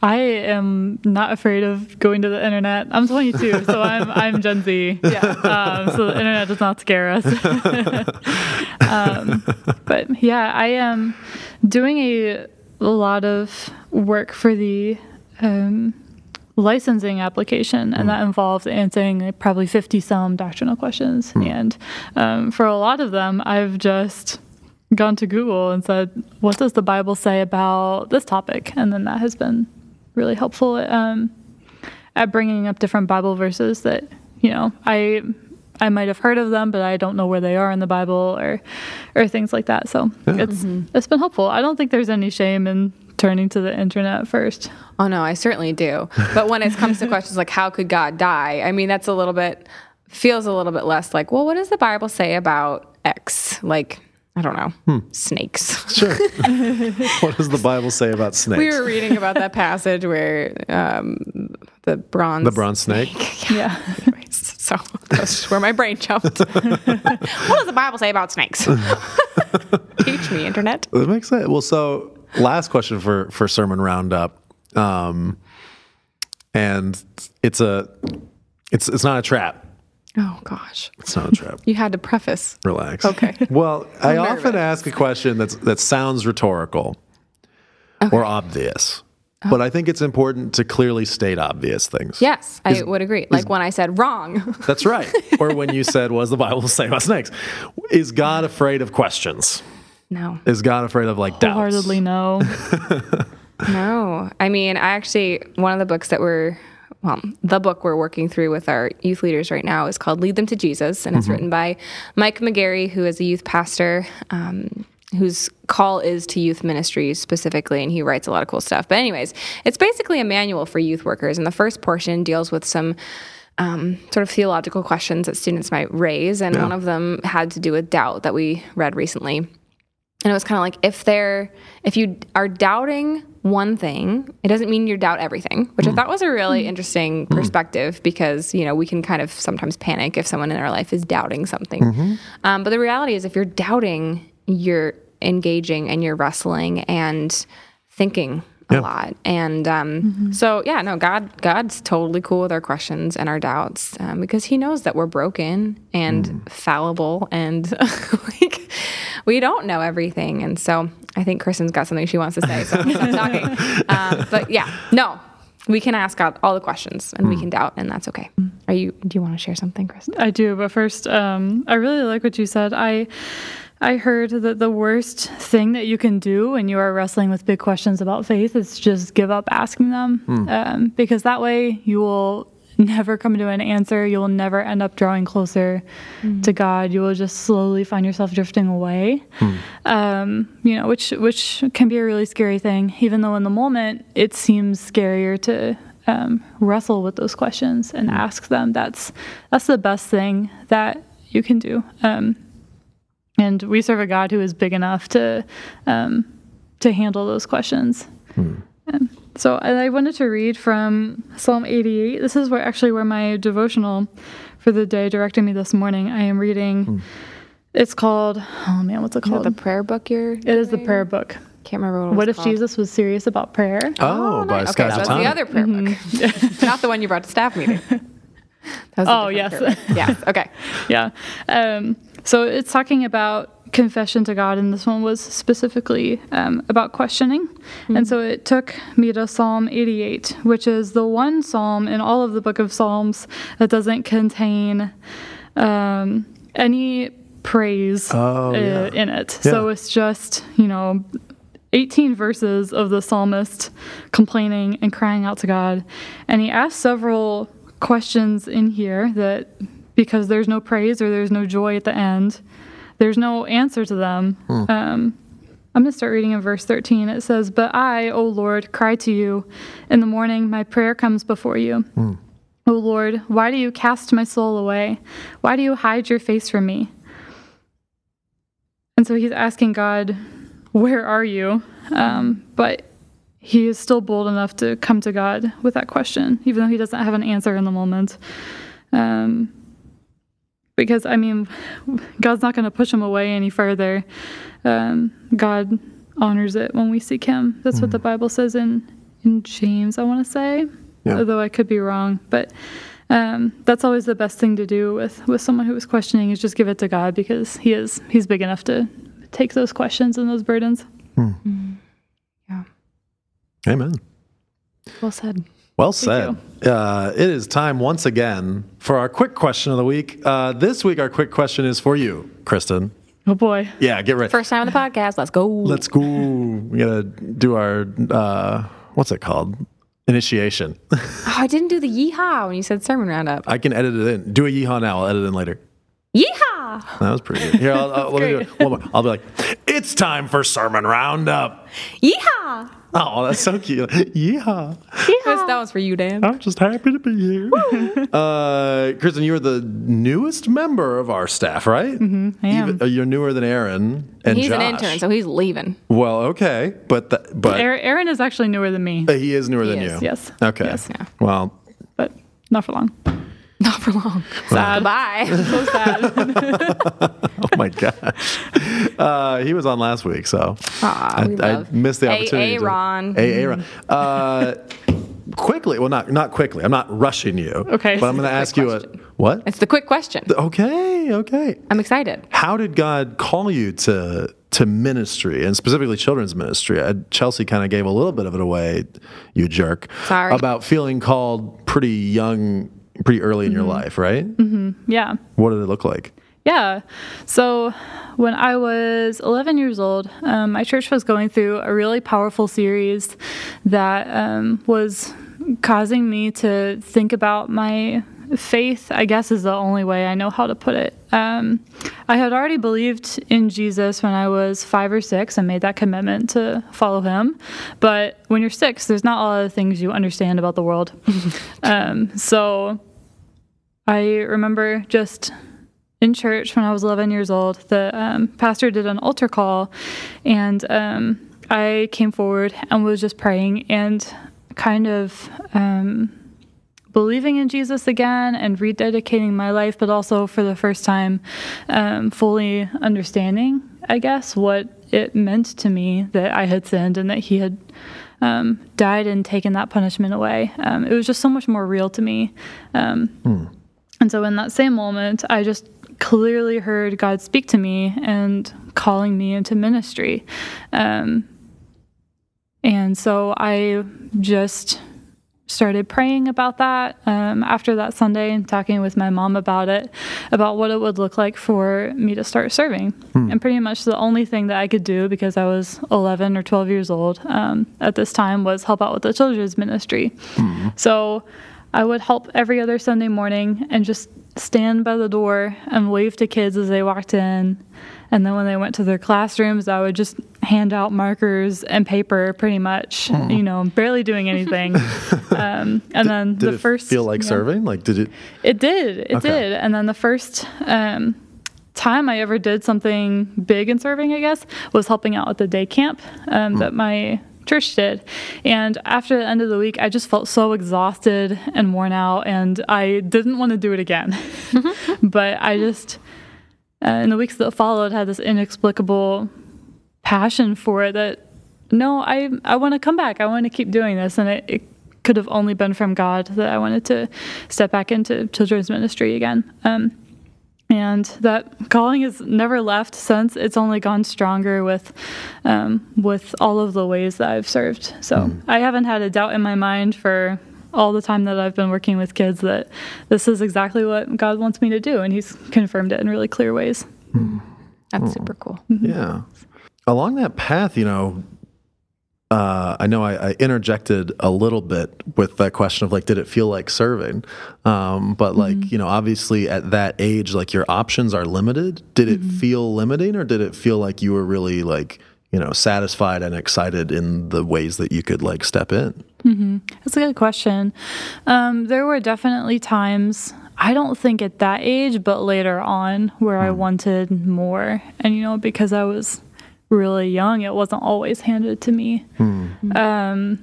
Speaker 3: I am not afraid of going to the internet. I'm 22, so I'm I'm Gen Z. Yeah. Um, so the internet does not scare us. um, but yeah, I am doing a, a lot of work for the um, licensing application, and that involves answering probably 50 some doctrinal questions. And um, for a lot of them, I've just gone to Google and said, "What does the Bible say about this topic?" And then that has been really helpful at, um, at bringing up different Bible verses that you know I I might have heard of them, but I don't know where they are in the Bible or or things like that. So it's it's been helpful. I don't think there's any shame in turning to the internet first.
Speaker 2: Oh, no, I certainly do. But when it comes to questions like, how could God die? I mean, that's a little bit, feels a little bit less like, well, what does the Bible say about X? Like, I don't know, snakes.
Speaker 1: Sure. what does the Bible say about snakes?
Speaker 2: We were reading about that passage where um, the bronze.
Speaker 1: the bronze snake.
Speaker 3: Yeah.
Speaker 2: Anyways, so that's where my brain jumped. what does the Bible say about snakes? Teach me, internet.
Speaker 1: That makes sense. Well, so last question for for sermon roundup, um, and it's a it's it's not a trap.
Speaker 2: Oh gosh,
Speaker 1: It's not a trap.
Speaker 2: you had to preface.
Speaker 1: Relax.
Speaker 2: Okay.
Speaker 1: Well, I
Speaker 2: I'm
Speaker 1: often ask a question that's that sounds rhetorical or obvious, oh. but I think it's important to clearly state obvious things.
Speaker 2: Yes, I would agree. Like when I said wrong.
Speaker 1: That's right. or when you said, "What does the Bible say about snakes?" Is God afraid of questions?
Speaker 2: no.
Speaker 1: Is God afraid of like doubts?
Speaker 3: Wholeheartedly no.
Speaker 2: No. I mean, I actually, one of the books that we're, well, the book we're working through with our youth leaders right now is called Lead Them to Jesus. And it's written by Mike McGarry, who is a youth pastor. Um, whose call is to youth ministries specifically, and he writes a lot of cool stuff. But, anyways, it's basically a manual for youth workers. And the first portion deals with some um, sort of theological questions that students might raise. And one of them had to do with doubt that we read recently. And it was kind of like if they're, if you are doubting one thing, it doesn't mean you doubt everything, which I mm. thought was a really mm. interesting mm. perspective because, you know, we can kind of sometimes panic if someone in our life is doubting something. Mm-hmm. Um, but the reality is, if you're doubting, you're engaging and you're wrestling and thinking a
Speaker 1: Yeah.
Speaker 2: lot. And um, so, yeah, no, God, God's totally cool with our questions and our doubts um, because He knows that we're broken and fallible and like we don't know everything. And so, I think Kristen's got something she wants to say. So I'm talking. Um, but yeah, no, we can ask God all the questions and we can doubt, and that's okay. Are you? Do you want to share something, Kristen?
Speaker 3: I do, but first, um, I really like what you said. I I heard that the worst thing that you can do when you are wrestling with big questions about faith is just give up asking them, um, because that way you will never come to an answer. You will never end up drawing closer to God. You will just slowly find yourself drifting away. Um, you know, which which can be a really scary thing, even though in the moment it seems scarier to um, wrestle with those questions and ask them. That's that's the best thing that you can do. Um, and we serve a God who is big enough to um, to handle those questions. Um, so I I wanted to read from Psalm 88. This is where actually where my devotional for the day directed me this morning. I am reading. It's called oh man, what's it called?
Speaker 2: that the prayer book you're?
Speaker 3: it is the prayer book.
Speaker 2: Can't remember what. It was.
Speaker 3: What if
Speaker 2: called.
Speaker 3: Jesus was serious about prayer?
Speaker 1: Oh, by
Speaker 2: nice.
Speaker 1: Scott
Speaker 2: okay, so that's the other prayer book, not the one you brought to staff meeting. That was a
Speaker 3: Oh, yes.
Speaker 2: prayer book. yes. Okay.
Speaker 3: yeah. Um, so it's talking about confession to God, and this one was specifically um, about questioning. And so it took me to Psalm 88, which is the one psalm in all of the book of Psalms that doesn't contain um, any praise
Speaker 1: Oh,
Speaker 3: uh,
Speaker 1: yeah.
Speaker 3: in it. So it's just, you know, 18 verses of the psalmist complaining and crying out to God. And he asks several questions in here that because there's no praise or there's no joy at the end, there's no answer to them. Um, I'm going to start reading in verse 13. It says, But I, O Lord, cry to you. In the morning, my prayer comes before you. O Lord, why do you cast my soul away? Why do you hide your face from me? And so he's asking God, Where are you? Um, but he is still bold enough to come to God with that question, even though he doesn't have an answer in the moment. Um, because, I mean, God's not going to push him away any further. Um, God honors it when we seek him. That's what the Bible says in, in James, I want to say,
Speaker 1: Yeah.
Speaker 3: although I could be wrong. But um, that's always the best thing to do with, with someone who is questioning is just give it to God because he is he's big enough to take those questions and those burdens.
Speaker 2: Yeah.
Speaker 1: Amen.
Speaker 2: Well said.
Speaker 1: Well said. Uh, it is time once again for our quick question of the week. Uh, this week, our quick question is for you, Kristen.
Speaker 3: Oh boy.
Speaker 1: Yeah, get ready.
Speaker 2: First time on the podcast. Let's go.
Speaker 1: Let's go. We gotta do our uh, what's it called? Initiation.
Speaker 2: Oh, I didn't do the yeehaw when you said sermon roundup.
Speaker 1: I can edit it in. Do a yeehaw now. I'll edit it in later.
Speaker 2: Yeehaw!
Speaker 1: That was pretty good. Here, I'll, I'll, let me do it one more. I'll be like, it's time for sermon roundup.
Speaker 2: Yeehaw!
Speaker 1: Oh, that's so cute. Yeehaw.
Speaker 2: Chris, that was for you, Dan.
Speaker 1: I'm just happy to be here. uh, Kristen, you are the newest member of our staff, right? Mm-hmm,
Speaker 3: I am.
Speaker 1: you're newer than Aaron and
Speaker 2: He's
Speaker 1: Josh.
Speaker 2: an intern, so he's leaving.
Speaker 1: well, okay, but th- but
Speaker 3: Aaron Aaron is actually newer than me,
Speaker 1: uh, he is newer than
Speaker 2: is,
Speaker 1: you.
Speaker 3: yes.
Speaker 1: Okay.
Speaker 3: Yes.
Speaker 2: Yeah.
Speaker 1: Well,
Speaker 3: but not for long.
Speaker 2: Not for long.
Speaker 3: Sad.
Speaker 2: Bye.
Speaker 3: So sad.
Speaker 1: oh my gosh, uh, he was on last week, so
Speaker 2: Aw,
Speaker 1: I,
Speaker 2: we
Speaker 1: I missed the opportunity. to-
Speaker 2: Aaron.
Speaker 1: Hey, Aaron. Uh, quickly, well, not not quickly. I'm not rushing you.
Speaker 3: Okay.
Speaker 1: but I'm going to ask you a what?
Speaker 2: It's the quick question.
Speaker 1: Okay, okay.
Speaker 2: I'm excited.
Speaker 1: How did God call you to to ministry and specifically children's ministry? Uh, Chelsea kind of gave a little bit of it away, you jerk.
Speaker 2: Sorry.
Speaker 1: About feeling called pretty young, pretty early in your
Speaker 2: Mm-hmm.
Speaker 1: life, right?
Speaker 3: yeah.
Speaker 1: What did it look like?
Speaker 3: Yeah. So when I was 11 years old, um, my church was going through a really powerful series that um, was causing me to think about my faith, I guess is the only way I know how to put it. Um, I had already believed in Jesus when I was five or six and made that commitment to follow him. But when you're six, there's not a lot of things you understand about the world. um, so I remember just in church when I was 11 years old, the um, pastor did an altar call, and um, I came forward and was just praying and kind of um, believing in Jesus again and rededicating my life, but also for the first time, um, fully understanding, I guess, what it meant to me that I had sinned and that He had um, died and taken that punishment away. Um, it was just so much more real to me. Mm. And so, in that same moment, I just clearly heard God speak to me and calling me into ministry. Um, and so I just started praying about that um, after that Sunday and talking with my mom about it, about what it would look like for me to start serving. Hmm. And pretty much the only thing that I could do because I was 11 or 12 years old um, at this time was help out with the children's ministry. Hmm. So I would help every other Sunday morning and just stand by the door and wave to kids as they walked in and then when they went to their classrooms, I would just hand out markers and paper pretty much, mm. you know, barely doing anything. um, and did, then
Speaker 1: did
Speaker 3: the first.
Speaker 1: feel like yeah, serving? Like, did it?
Speaker 3: It did. It okay. did. And then the first. Um, time I ever did something big in serving, I guess, was helping out at the day camp um, mm. that my church did. And after the end of the week, I just felt so exhausted and worn out, and I didn't want to do it again. but I just uh, in the weeks that followed, had this inexplicable passion for it that no, I I want to come back. I want to keep doing this, and it, it, could have only been from God that I wanted to step back into children's ministry again. Um, and that calling has never left since. It's only gone stronger with um, with all of the ways that I've served. So mm. I haven't had a doubt in my mind for all the time that I've been working with kids that this is exactly what God wants me to do, and He's confirmed it in really clear ways.
Speaker 2: Mm. That's oh. super cool.
Speaker 1: Mm-hmm. Yeah. Along that path, you know, uh, I know I, I, interjected a little bit with that question of like, did it feel like serving? Um, but like, mm-hmm. you know, obviously at that age, like your options are limited. Did it mm-hmm. feel limiting, or did it feel like you were really like you know satisfied and excited in the ways that you could like step in
Speaker 3: mm-hmm. that's a good question um, there were definitely times i don't think at that age but later on where i wanted more and you know because i was really young it wasn't always handed to me mm. um,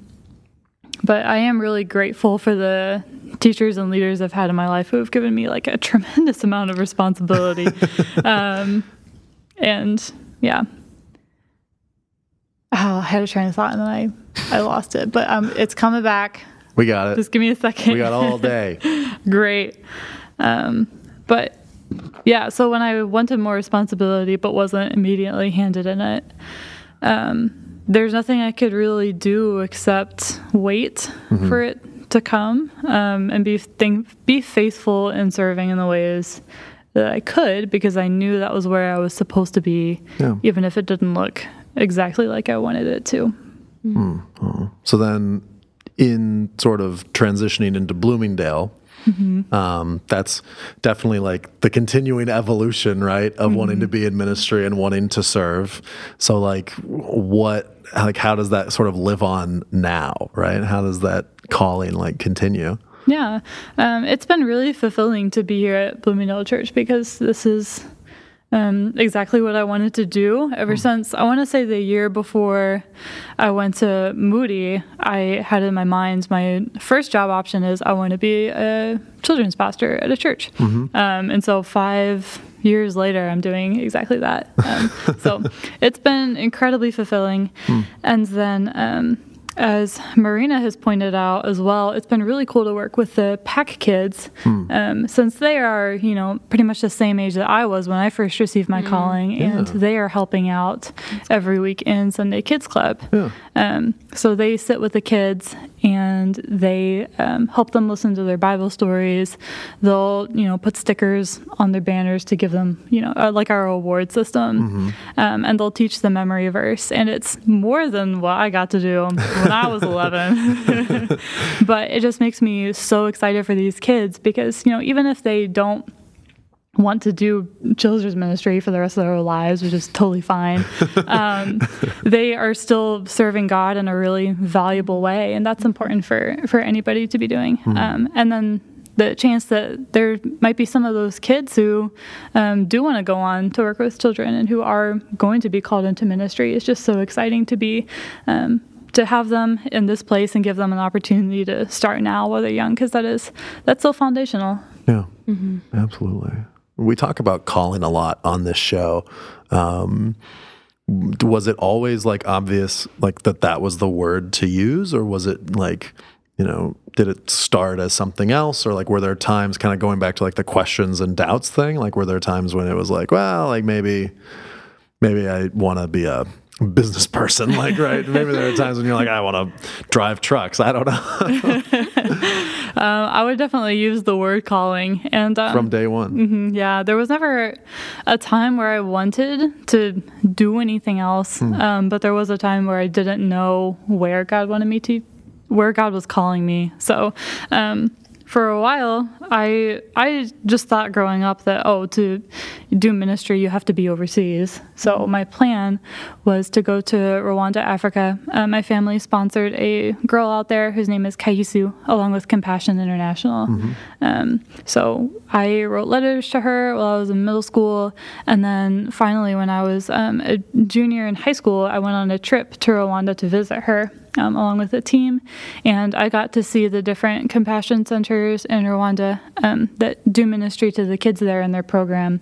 Speaker 3: but i am really grateful for the teachers and leaders i've had in my life who have given me like a tremendous amount of responsibility um, and yeah Oh, I had a train of thought and then I, I lost it. But um, it's coming back.
Speaker 1: We got it.
Speaker 3: Just give me a second.
Speaker 1: We got all day.
Speaker 3: Great. Um, but yeah, so when I wanted more responsibility but wasn't immediately handed in it, um, there's nothing I could really do except wait mm-hmm. for it to come um, and be think, be faithful in serving in the ways that I could because I knew that was where I was supposed to be, yeah. even if it didn't look exactly like I wanted it to.
Speaker 1: Mm-hmm. So then, in sort of transitioning into Bloomingdale, mm-hmm. um, that's definitely like the continuing evolution, right, of mm-hmm. wanting to be in ministry and wanting to serve. So, like, what, like, how does that sort of live on now, right? How does that calling like continue?
Speaker 3: Yeah, um, it's been really fulfilling to be here at Bloomingdale Church because this is um, exactly what I wanted to do ever mm. since I want to say the year before I went to Moody. I had in my mind my first job option is I want to be a children's pastor at a church, mm-hmm. um, and so five years later, I'm doing exactly that. Um, so it's been incredibly fulfilling, mm. and then um, as Marina has pointed out as well, it's been really cool to work with the Pack kids hmm. um, since they are, you know, pretty much the same age that I was when I first received my mm. calling, yeah. and they are helping out every week in Sunday Kids Club. Yeah. Um, so they sit with the kids and they um, help them listen to their Bible stories. They'll, you know, put stickers on their banners to give them, you know, uh, like our award system, mm-hmm. um, and they'll teach the memory verse. And it's more than what I got to do when I was 11. but it just makes me so excited for these kids because, you know, even if they don't want to do children's ministry for the rest of their lives, which is totally fine. Um, they are still serving God in a really valuable way, and that's important for for anybody to be doing. Mm-hmm. Um, and then the chance that there might be some of those kids who um, do want to go on to work with children and who are going to be called into ministry is just so exciting to be um, to have them in this place and give them an opportunity to start now while they're young because that is that's so foundational
Speaker 1: yeah mm-hmm. absolutely we talk about calling a lot on this show. Um, was it always like obvious, like that that was the word to use, or was it like, you know, did it start as something else, or like were there times, kind of going back to like the questions and doubts thing, like were there times when it was like, well, like maybe, maybe I want to be a business person like right? Maybe there are times when you're like i want to drive trucks. I don't know
Speaker 3: um, I would definitely use the word calling, and um,
Speaker 1: from day one.
Speaker 3: Mm-hmm, yeah, there was never a time where I wanted to do anything else, hmm. um, but there was a time where I didn't know where God wanted me to, where God was calling me. So um, for a while, I I just thought growing up that oh to do ministry you have to be overseas. So my plan was to go to Rwanda, Africa. Uh, my family sponsored a girl out there whose name is Kaisu, along with Compassion International. Mm-hmm. Um, so I wrote letters to her while I was in middle school, and then finally when I was um, a junior in high school, I went on a trip to Rwanda to visit her um, along with a team. And I got to see the different compassion centers in Rwanda um, that do ministry to the kids there in their program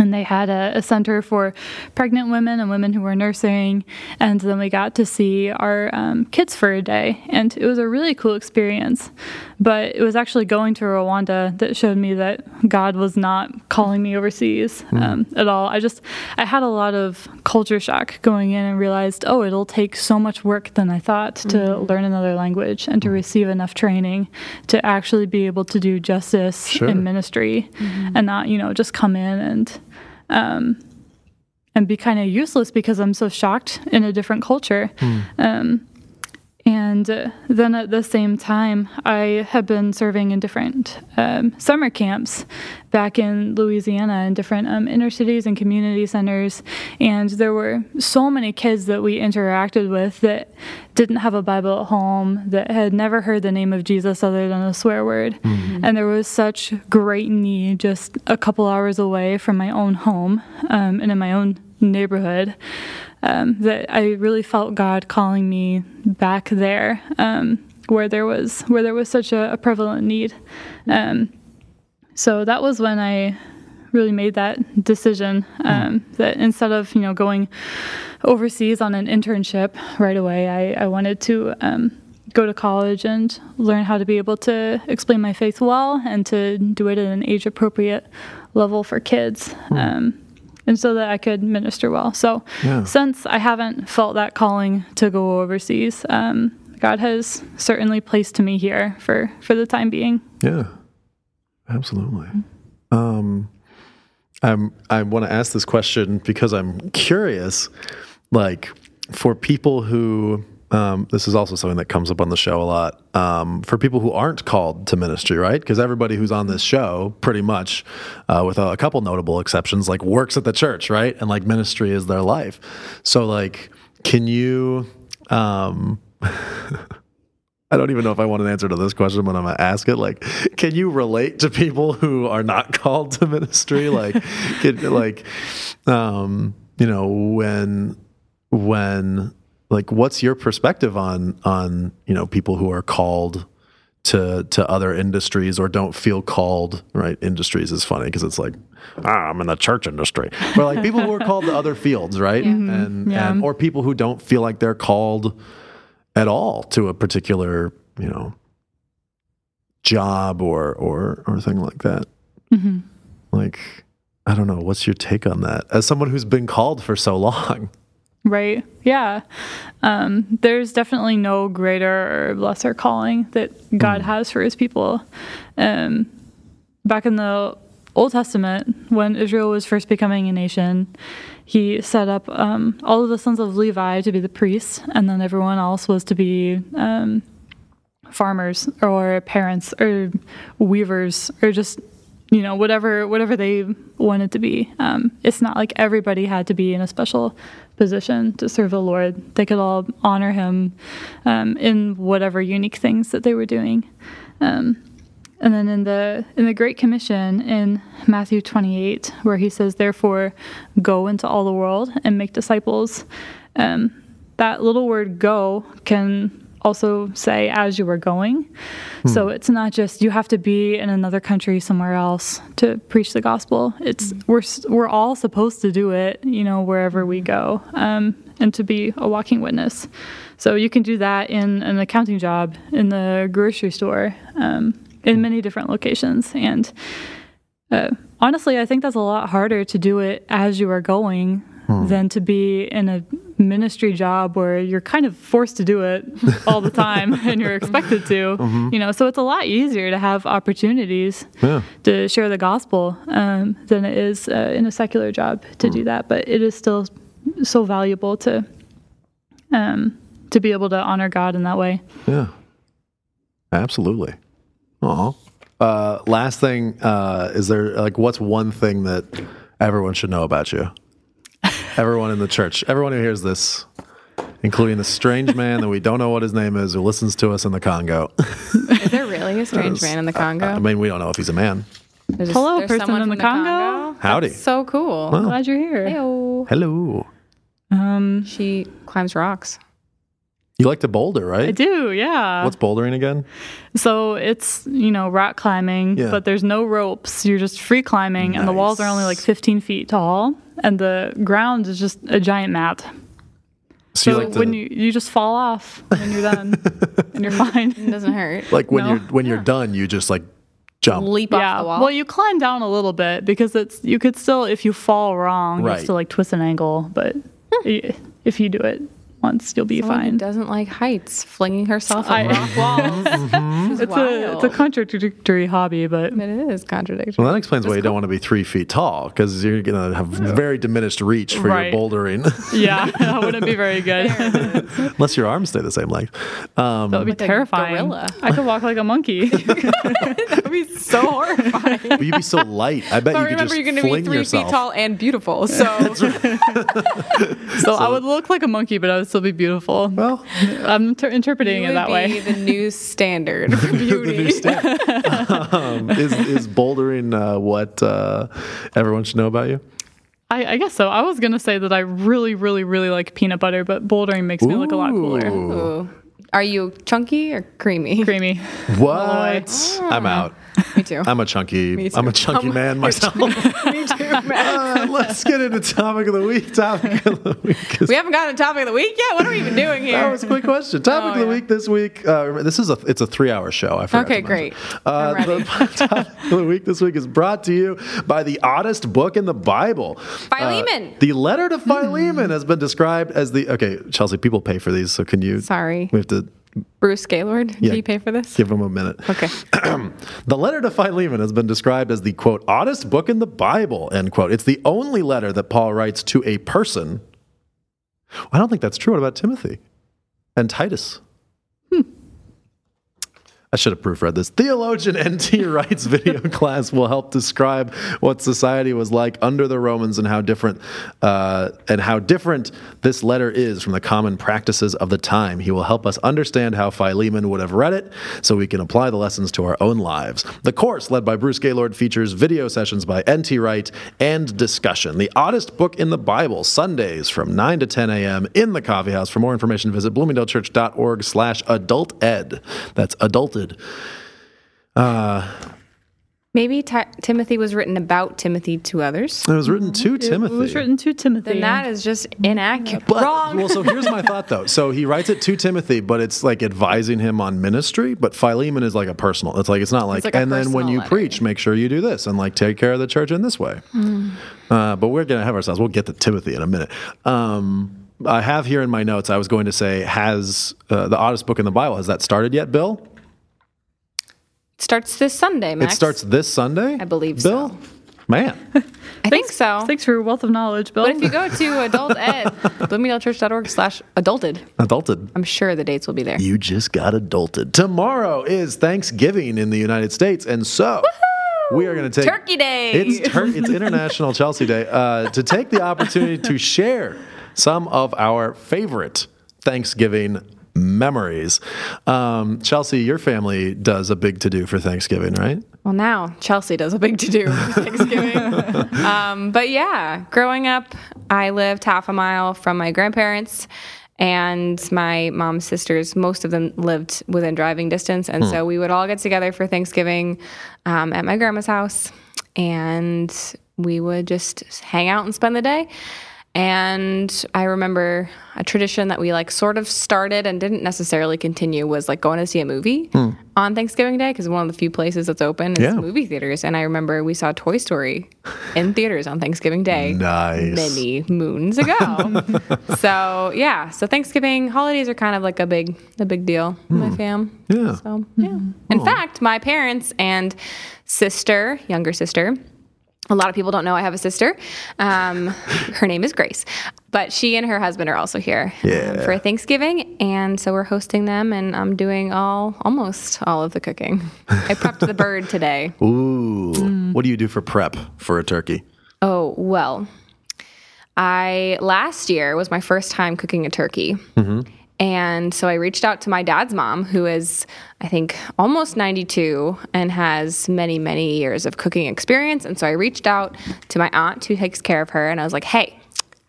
Speaker 3: and they had a, a, center for pregnant women and women who were nursing and then we got to see our um, kids for a day and it was a really cool experience but it was actually going to rwanda that showed me that god was not calling me overseas mm. um, at all i just i had a lot of culture shock going in and realized oh it'll take so much work than i thought to mm. learn another language and to hmm. receive enough training to actually be able to do justice sure. in ministry mm-hmm. and not you know just come in and um, and be kind of useless because I'm so shocked in a different culture. Mm. Um, and uh, then at the same time, I had been serving in different um, summer camps back in Louisiana in different um, inner cities and community centers. And there were so many kids that we interacted with that didn't have a Bible at home, that had never heard the name of Jesus other than a swear word. Mm-hmm. And there was such great need just a couple hours away from my own home um, and in my own neighborhood um, that I really felt God calling me back there, um, where there was where there was such a, a prevalent need. Um, so that was when I really made that decision um, that instead of you know going overseas on an internship right away, I, I wanted to um, go to college and learn how to be able to explain my faith well and to do it at an age appropriate level for kids. Um, and so that I could minister well. So yeah. since I haven't felt that calling to go overseas, um, God has certainly placed me here for for the time being.
Speaker 1: Yeah, absolutely. Um, I'm I want to ask this question because I'm curious, like for people who um, this is also something that comes up on the show a lot um, for people who aren't called to ministry, right? Because everybody who's on this show, pretty much, uh, with a, a, couple notable exceptions, like works at the church, right? And like ministry is their life. So, like, can you? Um, I don't even know if I want an answer to this question, but I'm gonna ask it. Like, can you relate to people who are not called to ministry? Like, can, like, um, you know, when when like what's your perspective on on you know people who are called to to other industries or don't feel called right industries is funny because it's like ah, i'm in the church industry but like people who are called to other fields right yeah. Mm-hmm. and yeah. and or people who don't feel like they're called at all to a particular you know job or or or thing like that mm-hmm. like i don't know what's your take on that as someone who's been called for so long
Speaker 3: Right. Yeah. Um, there's definitely no greater or lesser calling that God mm. has for his people. Um, back in the Old Testament, when Israel was first becoming a nation, he set up um, all of the sons of Levi to be the priests, and then everyone else was to be um, farmers or parents or weavers or just you know whatever whatever they wanted to be. Um, it's not like everybody had to be in a special position to serve the Lord. They could all honor Him um, in whatever unique things that they were doing. Um, and then in the in the Great Commission in Matthew 28, where he says, "Therefore, go into all the world and make disciples." Um, that little word "go" can also say as you are going. So it's not just you have to be in another country somewhere else to preach the gospel. It's we're we're all supposed to do it, you know, wherever we go, um, and to be a walking witness. So you can do that in an accounting job, in the grocery store, um, in many different locations, and uh, honestly, I think that's a lot harder to do it as you are going than to be in a ministry job where you're kind of forced to do it all the time and you're expected to. You know, so it's a lot easier to have opportunities
Speaker 1: Yeah.
Speaker 3: to share the gospel um, than it is uh, in a secular job to do that. But it is still so valuable to um, to be able to honor God in that way.
Speaker 1: Yeah. Absolutely. Aw. Uh, last thing, uh, is there like what's one thing that everyone should know about you? Everyone in the church, everyone who hears this, including the strange man that we don't know what his name is who listens to us in the Congo.
Speaker 2: Is there really a strange man in the Congo?
Speaker 1: I mean, we don't know if he's a man.
Speaker 2: There's
Speaker 3: Hello,
Speaker 2: there's
Speaker 3: person in
Speaker 2: from
Speaker 3: the Congo?
Speaker 1: Howdy.
Speaker 2: That's so cool.
Speaker 3: Glad you're here.
Speaker 2: Heyo.
Speaker 1: Hello.
Speaker 3: Um,
Speaker 2: She climbs rocks.
Speaker 1: You like to boulder, right?
Speaker 3: I do, yeah.
Speaker 1: What's bouldering again?
Speaker 3: So it's, you know, rock climbing,
Speaker 1: Yeah.
Speaker 3: but there's no ropes. You're just free climbing, and the walls are only like 15 feet tall, and the ground is just a giant mat.
Speaker 1: So,
Speaker 3: So
Speaker 1: like to,
Speaker 3: when you you just fall off when you're done, and you're fine.
Speaker 2: It doesn't hurt.
Speaker 1: like when
Speaker 3: No.
Speaker 1: you're when you're done, you just like jump.
Speaker 2: Leap
Speaker 3: yeah.
Speaker 2: off the wall.
Speaker 3: Well, you climb down a little bit because it's you could still if you fall wrong,
Speaker 1: Right.
Speaker 3: you still like twist an ankle, but hmm. if you do it once, you'll be
Speaker 2: Someone who
Speaker 3: fine.
Speaker 2: doesn't like heights, flinging herself
Speaker 3: I-
Speaker 2: on rock walls. It's,
Speaker 3: It's a it's a contradictory hobby, but
Speaker 2: it is contradictory.
Speaker 1: Well, that explains why you don't want to be three feet tall because you're going to have very diminished reach for
Speaker 3: Right.
Speaker 1: your bouldering,
Speaker 3: yeah, that wouldn't be very good.
Speaker 1: unless your arms stay the same length. Um,
Speaker 3: That would be
Speaker 2: Like
Speaker 3: terrifying.
Speaker 2: gorilla.
Speaker 3: I could walk like a monkey.
Speaker 2: That would be so horrifying.
Speaker 1: but you'd be so light. I bet
Speaker 2: But
Speaker 1: you could
Speaker 2: remember,
Speaker 1: just
Speaker 2: you're going to be three
Speaker 1: yourself.
Speaker 2: feet tall and beautiful. So
Speaker 3: so I would look like a monkey, but I would still be beautiful.
Speaker 1: Well,
Speaker 3: I'm inter- interpreting it that
Speaker 2: be
Speaker 3: way.
Speaker 2: the new standard for
Speaker 1: the new
Speaker 2: beauty.
Speaker 1: stand. um, is is bouldering uh, what uh, everyone should know about you?
Speaker 3: I, I guess so. I was gonna say that I really, really, really like peanut butter, but bouldering makes me look a lot cooler.
Speaker 1: Ooh.
Speaker 2: Ooh. Are you chunky or creamy?
Speaker 3: Creamy.
Speaker 1: What? I'm out.
Speaker 2: Me too.
Speaker 1: I'm a chunky.
Speaker 2: Me too.
Speaker 1: I'm a chunky
Speaker 2: I'm-
Speaker 1: man myself.
Speaker 2: Me too, man.
Speaker 1: Uh, let's get into topic of the week. Topic of the week. is-
Speaker 2: We haven't gotten a topic of the week yet. What are we even doing here?
Speaker 1: That was a quick question. Topic
Speaker 2: Oh,
Speaker 1: of the
Speaker 2: yeah.
Speaker 1: week this week. Uh, this is a it's a three hour show. I forgot.
Speaker 2: Okay, great.
Speaker 1: Uh. The topic of the week this week is brought to you by the oddest book in the Bible.
Speaker 2: Philemon.
Speaker 1: Uh, the letter to Philemon has been described as the okay. Chelsea, people pay for these, so can you?
Speaker 2: Sorry.
Speaker 1: We have to
Speaker 2: Bruce Gaylord,
Speaker 1: Yeah.
Speaker 2: do you pay for this?
Speaker 1: give them a minute.
Speaker 2: Okay.
Speaker 1: The letter to Philemon has been described as the quote oddest book in the Bible end quote. It's the only letter that Paul writes to a person. I don't think that's true. What about Timothy and Titus? I should have proofread this. Theologian N.T. Wright's video class will help describe what society was like under the Romans and how different uh, and how different this letter is from the common practices of the time. He will help us understand how Philemon would have read it, so we can apply the lessons to our own lives. The course, led by Bruce Gaylord, features video sessions by N.T. Wright and discussion. The oddest book in the Bible, Sundays from 9 to 10 a.m. in the coffee house. For more information, visit bloomingdalechurch.org/slash adult ed. That's adulted.
Speaker 2: Maybe Ti Timothy was written about Timothy to others.
Speaker 1: It was written to
Speaker 3: It
Speaker 1: Timothy.
Speaker 3: It was written to Timothy.
Speaker 2: Then that is just inaccurate.
Speaker 1: But,
Speaker 2: Wrong.
Speaker 1: Well, so here's my thought though. So he writes it to Timothy, but it's like advising him on ministry. But Philemon is like a personal. It's like it's not like.
Speaker 2: like
Speaker 1: and then when you
Speaker 2: letter.
Speaker 1: preach, make sure you do this and like take care of the church in this way.
Speaker 2: Hmm.
Speaker 1: Uh, but we're gonna have ourselves. We'll get to Timothy in a minute. Um, I have here in my notes. I was going to say, has uh, the oddest book in the Bible has that started yet, Bill?
Speaker 2: It starts this Sunday, Max.
Speaker 1: It starts this Sunday.
Speaker 2: I believe
Speaker 1: Bill.
Speaker 2: so.
Speaker 1: Man,
Speaker 2: I think so.
Speaker 3: Thanks for your wealth of knowledge, Bill.
Speaker 2: But if you go to adult ed, bloomingdalechurch.org slash adulted,
Speaker 1: adulted.
Speaker 2: I'm sure the dates will be there.
Speaker 1: You just got adulted. Tomorrow is Thanksgiving in the United States, and so we are going to take
Speaker 2: Turkey Day.
Speaker 1: It's tur- it's International Chelsea Day uh, to take the opportunity to share some of our favorite Thanksgiving memories. Um, Chelsea, your family does a big to do for Thanksgiving, right?
Speaker 2: Well, now Chelsea does a big to do for Thanksgiving. um, but yeah, growing up, I lived half a mile from my grandparents. And my mom's sisters, most of them lived within driving distance. And so we would all get together for Thanksgiving um, at my grandma's house. And we would just hang out and spend the day. And I remember a tradition that we like sort of started and didn't necessarily continue was like going to see a movie hmm. on Thanksgiving Day because one of the few places that's open is
Speaker 1: Yeah.
Speaker 2: movie theaters. And I remember we saw Toy Story in theaters on Thanksgiving Day
Speaker 1: Nice.
Speaker 2: many moons ago. so yeah, so Thanksgiving holidays are kind of like a big a big deal in my hmm. fam.
Speaker 1: Yeah.
Speaker 2: So hmm. yeah. In fact, my parents and sister, younger sister, a lot of people don't know I have a sister. Um, her name is Grace, but she and her husband are also here um, for Thanksgiving, and so we're hosting them, and I'm doing all almost all of the cooking. I prepped the bird today.
Speaker 1: Ooh. What do you do for prep for a turkey?
Speaker 2: Oh well, I last year was my first time cooking a turkey. And so I reached out to my dad's mom, who is, I think, almost 92 and has many, many years of cooking experience. And so I reached out to my aunt, who takes care of her, and I was like, hey,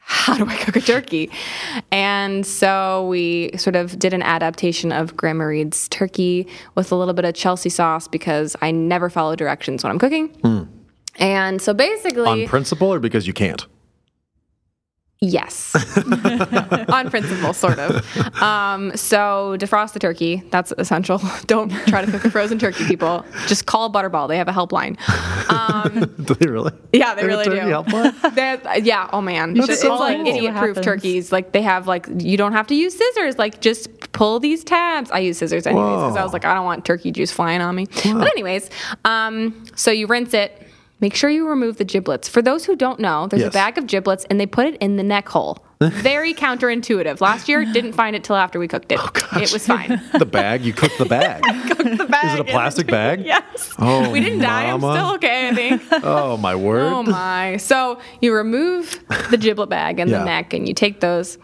Speaker 2: how do I cook a turkey? And so we sort of did an adaptation of Grandma Reed's turkey with a little bit of Chelsea sauce because I never follow directions when I'm cooking. Hmm. And so basically,
Speaker 1: On principle or because you can't?
Speaker 2: Yes. On principle, sort of. Um, so defrost the turkey. That's essential. Don't try to cook a frozen turkey, people. Just call Butterball. They have a helpline.
Speaker 1: do they really?
Speaker 2: Yeah, they
Speaker 1: They have a
Speaker 2: really do.
Speaker 1: helpline?
Speaker 2: They're- yeah. Oh man,
Speaker 1: That's
Speaker 2: it's
Speaker 1: so
Speaker 2: like
Speaker 1: cool.
Speaker 2: idiot-proof turkeys. Like they have like you don't have to use scissors. Like just pull these tabs. I use scissors anyways because I was like I don't want turkey juice flying on me. But anyways, um, so you rinse it. Make sure you remove the giblets. For those who don't know, there's
Speaker 1: Yes.
Speaker 2: a bag of giblets and they put it in the neck hole. Very counterintuitive. Last year, didn't find it till after we cooked it. Oh, it was fine.
Speaker 1: The bag? You cook the bag.
Speaker 2: Cooked the bag
Speaker 1: Is it a plastic
Speaker 2: between-
Speaker 1: bag?
Speaker 2: Yes.
Speaker 1: Oh,
Speaker 2: we didn't die. I'm
Speaker 1: mama.
Speaker 2: still okay, I think.
Speaker 1: Oh, my word.
Speaker 2: Oh my. So you remove the giblet bag and
Speaker 1: Yeah.
Speaker 2: the neck and you take those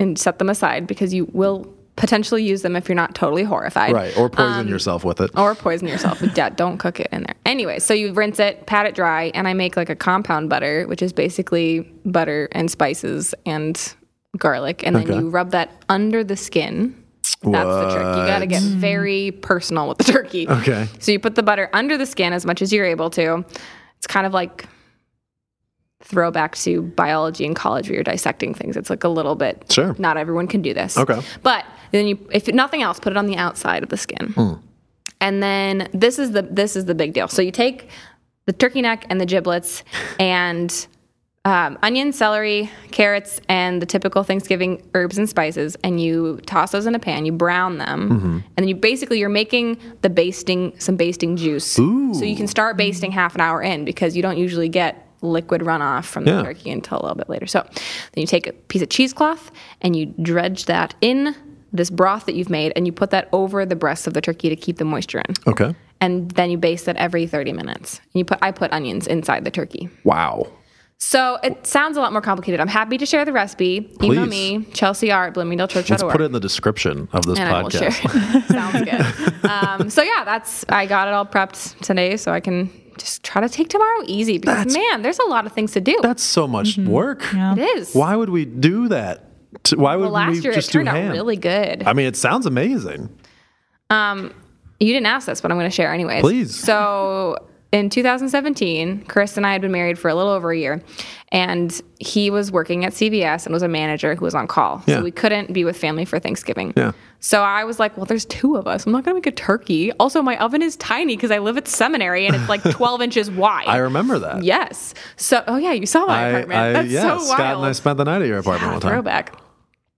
Speaker 2: and set them aside because you will potentially use them if you're not totally horrified.
Speaker 1: Right. Or poison um, yourself with it.
Speaker 2: Or poison yourself. Yeah, don't cook it in there. Anyway, so you rinse it, pat it dry, and I make like a compound butter, which is basically butter and spices and garlic. And then you rub that under the skin. That's the trick. You got to get very personal with the turkey.
Speaker 1: Okay.
Speaker 2: So you put the butter under the skin as much as you're able to. It's kind of like throwback to biology in college where you're dissecting things. It's like a little bit.
Speaker 1: Sure.
Speaker 2: Not everyone can do this.
Speaker 1: Okay.
Speaker 2: But then you, if nothing else, put it on the outside of the skin. And then this is the this is the big deal. So you take the turkey neck and the giblets and um, onion, celery, carrots, and the typical Thanksgiving herbs and spices, and you toss those in a pan. You brown them, and then you basically you're making the basting some basting juice. Ooh. So you can start basting half an hour in because you don't usually get liquid runoff from the
Speaker 1: Yeah.
Speaker 2: turkey until a little bit later. So then you take a piece of cheesecloth and you dredge that in this broth that you've made, and you put that over the breast of the turkey to keep the moisture in.
Speaker 1: Okay.
Speaker 2: And then you baste it every 30 minutes. And you put I put onions inside the turkey.
Speaker 1: Wow.
Speaker 2: So it sounds a lot more complicated. I'm happy to share the recipe. Email
Speaker 1: Please.
Speaker 2: me, Chelsea R at bloomingdalechurch.org.
Speaker 1: Let's put it in the description of this
Speaker 2: and I will share.
Speaker 1: podcast.
Speaker 2: Sounds good. Um, so yeah, that's I got it all prepped today, so I can just try to take tomorrow easy because man, there's a lot of things to do.
Speaker 1: That's so much work.
Speaker 2: it is.
Speaker 1: Why would we do that? Why would
Speaker 2: well, last
Speaker 1: we
Speaker 2: year it
Speaker 1: just do
Speaker 2: turned out
Speaker 1: ham?
Speaker 2: really good.
Speaker 1: I mean, it sounds amazing.
Speaker 2: Um, You didn't ask this, but I'm going to share anyways.
Speaker 1: Please.
Speaker 2: So in 2017, Chris and I had been married for a little over a year, and he was working at CVS and was a manager who was on call.
Speaker 1: Yeah.
Speaker 2: So we couldn't be with family for Thanksgiving.
Speaker 1: Yeah.
Speaker 2: So I was like, well, there's two of us. I'm not going to make a turkey. Also, my oven is tiny because I live at seminary and it's like 12 inches wide.
Speaker 1: I remember that.
Speaker 2: Yes. So, oh yeah, you saw my
Speaker 1: I,
Speaker 2: apartment.
Speaker 1: I
Speaker 2: That's
Speaker 1: yeah,
Speaker 2: so wild.
Speaker 1: Scott and I spent the night at your apartment
Speaker 2: Yeah,
Speaker 1: one time.
Speaker 2: throwback.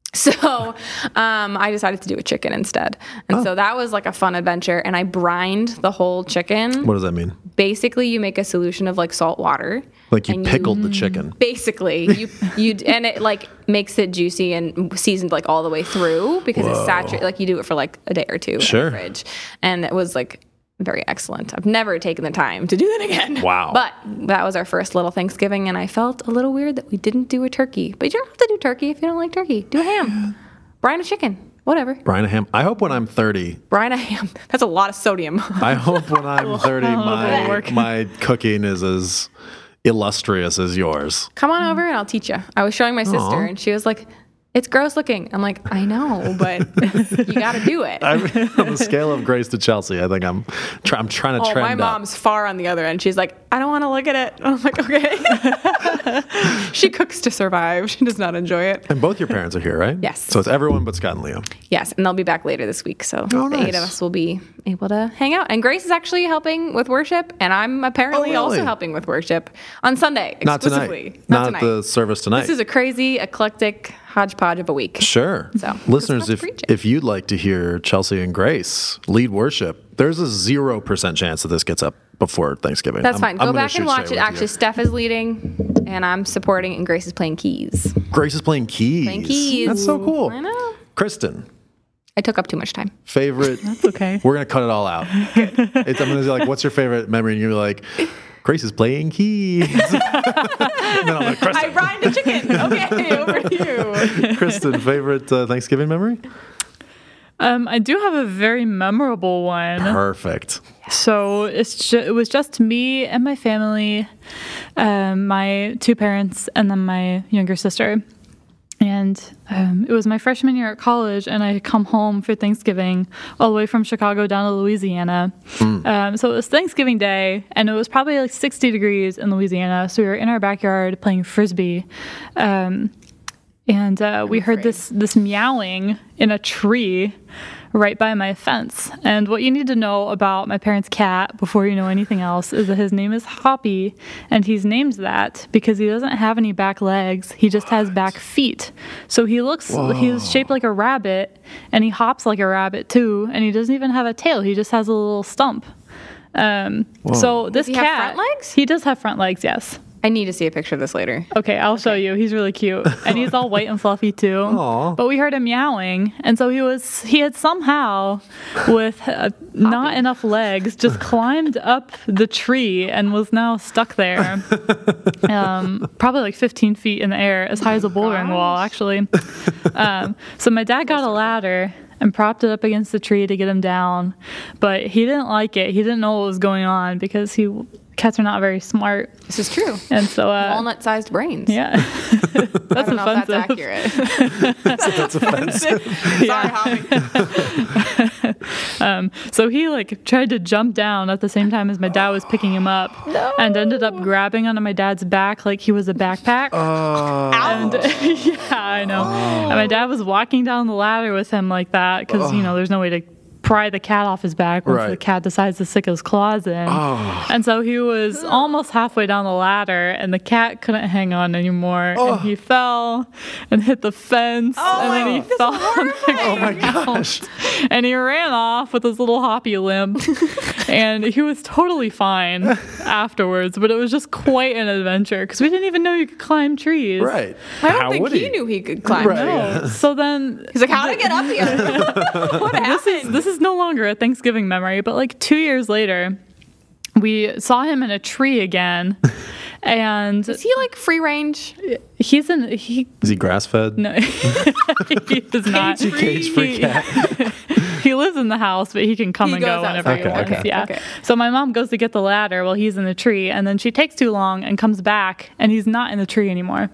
Speaker 2: So um, I decided to do a chicken instead. And
Speaker 1: Oh.
Speaker 2: so that was like a fun adventure. And I brined the whole chicken.
Speaker 1: What does that mean?
Speaker 2: Basically, you make a solution of like salt water.
Speaker 1: Like you pickled the chicken.
Speaker 2: Basically, you you and it like makes it juicy and seasoned like all the way through because it's saturated. Like you do it for like a day or two
Speaker 1: Sure.
Speaker 2: in the fridge, and it was like very excellent. I've never taken the time to do that again.
Speaker 1: Wow.
Speaker 2: But that was our first little Thanksgiving, and I felt a little weird that we didn't do a turkey. But you don't have to do turkey if you don't like turkey. Do a ham, brine a chicken, whatever.
Speaker 1: Brian a Ham. I hope when I'm 30,
Speaker 2: Brine a ham. That's a lot of sodium.
Speaker 1: I hope when I'm 30, my my cooking is as illustrious as yours.
Speaker 2: Come on over and I'll teach you. I was showing my sister,
Speaker 1: Aw.
Speaker 2: and she was like, "It's gross looking." I'm like, "I know, but you got to do it."
Speaker 1: I, on the scale of Grace to Chelsea, I think I'm try, I'm trying to
Speaker 2: Oh,
Speaker 1: trend
Speaker 2: my
Speaker 1: up.
Speaker 2: mom's far on the other end. She's like, I don't want to look at it. I'm like, okay. she cooks to survive. She does not enjoy it.
Speaker 1: And both your parents are here, right?
Speaker 2: Yes.
Speaker 1: So it's everyone but Scott and Leo.
Speaker 2: Yes, and they'll be back later this week. So
Speaker 1: Oh,
Speaker 2: the eight of us will be able to hang out. And Grace is actually helping with worship, and I'm apparently
Speaker 1: Oh,
Speaker 2: also helping with worship on Sunday
Speaker 1: Not
Speaker 2: exclusively.
Speaker 1: tonight.
Speaker 2: Not,
Speaker 1: Not,
Speaker 2: tonight.
Speaker 1: the service tonight.
Speaker 2: this is a crazy, eclectic hodgepodge of a week.
Speaker 1: Sure.
Speaker 2: So,
Speaker 1: listeners, if
Speaker 2: preaching.
Speaker 1: if you'd like to hear Chelsea and Grace lead worship, there's a zero percent chance that this gets up before Thanksgiving.
Speaker 2: That's
Speaker 1: I'm-
Speaker 2: fine.
Speaker 1: I'm
Speaker 2: Go back and watch it. Actually,
Speaker 1: you.
Speaker 2: Steph is leading, and I'm supporting, and Grace is playing keys.
Speaker 1: Grace is playing keys.
Speaker 2: Playing keys.
Speaker 1: That's so cool.
Speaker 2: I know.
Speaker 1: Kristen,
Speaker 2: I took up too much time.
Speaker 1: favorite.
Speaker 3: That's okay.
Speaker 1: We're gonna cut it all out. It's, I'm gonna say like, what's your favorite memory? And you're like, Grace is playing keys. and I'm like,
Speaker 2: I
Speaker 1: Kristen,
Speaker 2: brined a chicken. Okay, over to you.
Speaker 1: Kristen, favorite uh, Thanksgiving memory?
Speaker 3: Um, I do have a very memorable one.
Speaker 1: Perfect.
Speaker 3: So it's ju- it was just me and my family, um, my two parents, and then my younger sister. And um, it was my freshman year at college, and I had come home for Thanksgiving all the way from Chicago down to Louisiana. Um, so it was Thanksgiving Day, and it was probably like 60 degrees in Louisiana. So we were in our backyard playing frisbee. Um, and uh, we heard this this meowing in a tree right by my fence. And what you need to know about my parents' cat before you know anything else is that his name is Hoppy, and he's named that because he doesn't have any back legs. He just has back feet. So he looks he's shaped like a rabbit, and he hops like a rabbit too. And he doesn't even have a tail. He just has a little stump. Um, so this
Speaker 2: he have
Speaker 3: cat,
Speaker 2: front legs?
Speaker 3: he does have front legs. Yes.
Speaker 2: I need to see a picture of this later.
Speaker 3: Okay, I'll show you. He's really cute, and he's all white and fluffy too.
Speaker 1: Aw.
Speaker 3: But we heard him meowing, and so he was he had somehow, with uh, not enough legs, just climbed up the tree and was now stuck there, um, probably like 15 feet in the air, as high as a bouldering wall, actually. Um, so my dad got a ladder. And propped it up against the tree to get him down, but he didn't like it. He didn't know what was going on because he cats are not very smart,
Speaker 2: This is true.
Speaker 3: and so uh,
Speaker 2: Walnut-sized brains.
Speaker 3: yeah, that's
Speaker 2: I don't know if that's
Speaker 3: offensive.
Speaker 2: accurate.
Speaker 1: That's offensive.
Speaker 2: Sorry, Hoppy.
Speaker 3: Um, so he like tried to jump down at the same time as my dad was picking him up, and ended up grabbing onto my dad's back like he was a backpack. And yeah, I know. And my dad was walking down the ladder with him like that because you know there's no way to pry the cat off his back once the cat decides to stick his claws in. Oh. And so he was oh. almost halfway down the ladder, and the cat couldn't hang on anymore, and oh. he fell and hit the fence, and then he fell on the
Speaker 1: Oh my gosh.
Speaker 3: and he ran off with his little hoppy limp and he was totally fine afterwards but it was just quite an adventure because we didn't even know you could climb trees
Speaker 1: Right.
Speaker 2: I don't
Speaker 1: How
Speaker 2: think
Speaker 1: would
Speaker 2: he, knew he could climb.
Speaker 1: Right.
Speaker 3: no. so then
Speaker 2: He's like, how did I get up here? what happened?
Speaker 3: this is no longer a thanksgiving memory but like two years later we saw him in a tree again and
Speaker 2: Is he like free range?
Speaker 3: he's in he
Speaker 1: Is he grass fed?
Speaker 3: no he is not
Speaker 1: Cage free
Speaker 3: He-
Speaker 1: cat.
Speaker 3: he lives in the house, but he can come
Speaker 2: He
Speaker 3: and go
Speaker 2: goes
Speaker 3: whenever
Speaker 2: outside.
Speaker 3: he
Speaker 1: Okay,
Speaker 3: wants.
Speaker 1: okay.
Speaker 3: Yeah.
Speaker 2: Okay.
Speaker 3: So my mom goes to get the ladder while he's in the tree, and then she takes too long and comes back, and he's not in the tree anymore.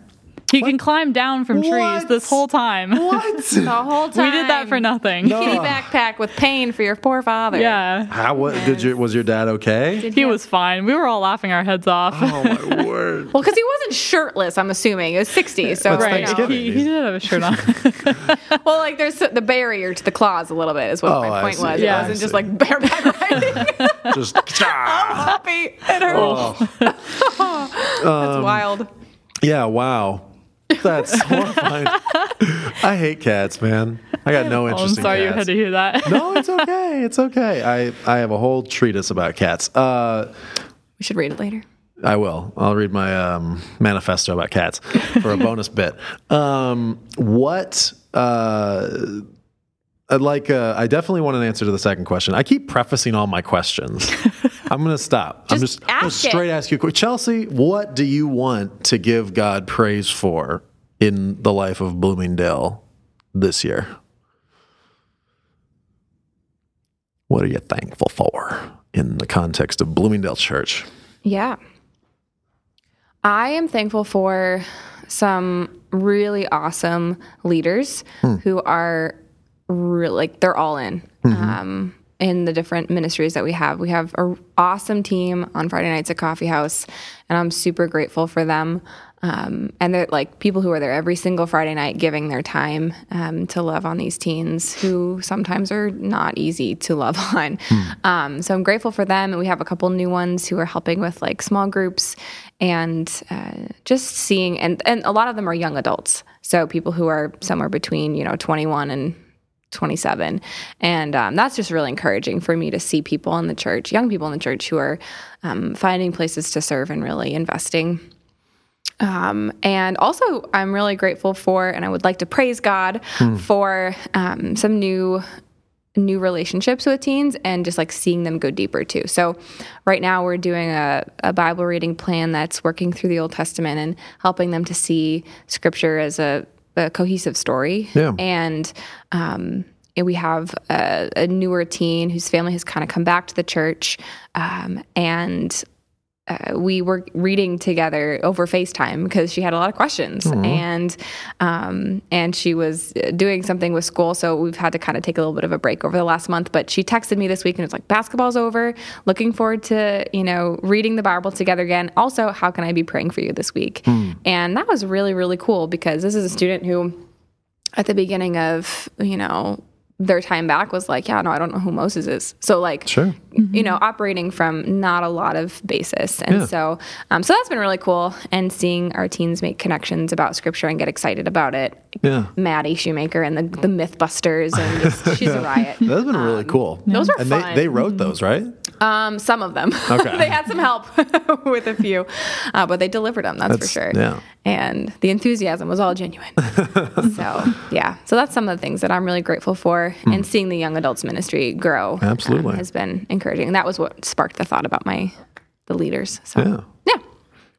Speaker 3: He can climb down from trees this whole time.
Speaker 1: What?
Speaker 2: The whole time.
Speaker 3: We did that for nothing.
Speaker 2: Kitty backpack with pain for your poor father.
Speaker 3: Yeah.
Speaker 1: How what did you was your dad okay?
Speaker 3: He was fine. We were all laughing our heads off.
Speaker 1: Oh my word.
Speaker 2: Well, because he wasn't shirtless, I'm assuming. It was 60. So,
Speaker 3: right.
Speaker 2: know.
Speaker 1: Thanksgiving.
Speaker 3: He, he did have a shirt on.
Speaker 2: well, like there's the barrier to the claws a little bit, is what
Speaker 1: Oh,
Speaker 2: my
Speaker 1: I
Speaker 2: point
Speaker 1: see.
Speaker 2: was.
Speaker 3: Yeah,
Speaker 2: it wasn't just
Speaker 1: see.
Speaker 2: like bareback riding.
Speaker 1: Just ah.
Speaker 2: I'm happy. It hurts.
Speaker 1: Oh.
Speaker 2: That's
Speaker 1: Um,
Speaker 2: wild.
Speaker 1: Yeah, wow. That's horrifying. I hate cats, man. I got no
Speaker 3: Oh, I'm
Speaker 1: interest in
Speaker 3: sorry you had to hear that.
Speaker 1: no, it's okay. It's okay. I, I have a whole treatise about cats. Uh,
Speaker 2: We should read it later.
Speaker 1: I will. I'll read my um, manifesto about cats for a bonus bit. Um, what? Uh, I'd like uh, I definitely want an answer to the second question. I keep prefacing all my questions. I'm going to stop. I'm
Speaker 2: Just
Speaker 1: just I'm gonna
Speaker 2: ask it.
Speaker 1: straight ask you a question. Chelsea, what do you want to give God praise for in the life of Bloomingdale this year? What are you thankful for in the context of Bloomingdale Church?
Speaker 2: Yeah. I am thankful for some really awesome leaders who are really like they're all in um, in the different ministries that we have. We have an awesome team on Friday nights at Coffee House, and I'm super grateful for them. Um, and they're like people who are there every single Friday night giving their time um, to love on these teens who sometimes are not easy to love on. Um, so I'm grateful for them. And we have a couple new ones who are helping with like small groups and uh, just seeing, and, and a lot of them are young adults. So people who are somewhere between, you know, 21 and 27. And um, that's just really encouraging for me to see people in the church, young people in the church who are um, finding places to serve and really investing. Um, and also, I'm really grateful for, and I would like to praise God for um, some new new relationships with teens and just like seeing them go deeper too. So right now we're doing a, a Bible reading plan that's working through the Old Testament and helping them to see scripture as a, a cohesive story.
Speaker 1: Yeah.
Speaker 2: And um and we have a, a newer teen whose family has kind of come back to the church um, and uh, we were reading together over FaceTime because she had a lot of questions and um, and she was doing something with school, so we've had to kind of take a little bit of a break over the last month. But she texted me this week and was like, "Basketball's over. Looking forward to you know reading the Bible together again. Also, how can I be praying for you this week?" And that was really really cool because this is a student who, at the beginning of you know their time back was like, yeah, no, I don't know who Moses is. So like,
Speaker 1: Sure.
Speaker 2: you know, operating from not a lot of basis. And
Speaker 1: Yeah.
Speaker 2: so, um, so that's been really cool. And seeing our teens make connections about scripture and get excited about it.
Speaker 1: Yeah.
Speaker 2: Maddie Shoemaker and the, the Mythbusters, and just, she's a riot.
Speaker 1: That's been really cool.
Speaker 2: those are
Speaker 1: and
Speaker 2: fun.
Speaker 1: they, they wrote those, right?
Speaker 2: Um, some of them.
Speaker 1: Okay.
Speaker 2: they had some help with a few, uh, but they delivered them. That's, for sure.
Speaker 1: yeah.
Speaker 2: And the enthusiasm was all genuine. so yeah, so that's some of the things that I'm really grateful for, and seeing the young adults ministry grow um,
Speaker 1: Absolutely.
Speaker 2: has been encouraging. And that was what sparked the thought about my the leaders. So
Speaker 1: Yeah.
Speaker 2: yeah.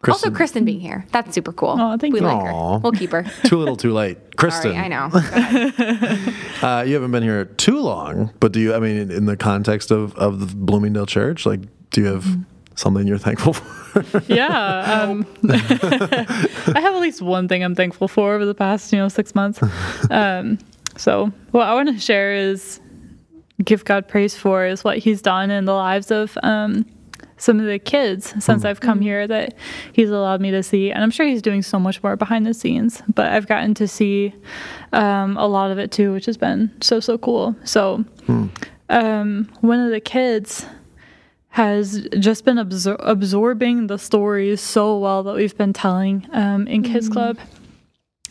Speaker 1: Kristen.
Speaker 2: Also, Kristen being here. That's super cool.
Speaker 3: Aw, thank
Speaker 2: we
Speaker 3: you.
Speaker 2: like
Speaker 1: Aw.
Speaker 2: her. We'll keep her.
Speaker 1: Too little, too late. Kristen.
Speaker 2: Sorry, I know.
Speaker 1: Uh, you haven't been here too long, but do you? I mean, in, in the context of of the Bloomingdale Church, like, do you have something you're thankful for?
Speaker 3: yeah. Um, I have at least one thing I'm thankful for over the past, you know, six months. Um, so what I want to share is give God praise for is what He's done in the lives of um, some of the kids since I've come here that He's allowed me to see, and I'm sure He's doing so much more behind the scenes. But I've gotten to see um, a lot of it too, which has been so so cool. So um, one of the kids has just been absor- absorbing the stories so well that we've been telling um, in Kids Club.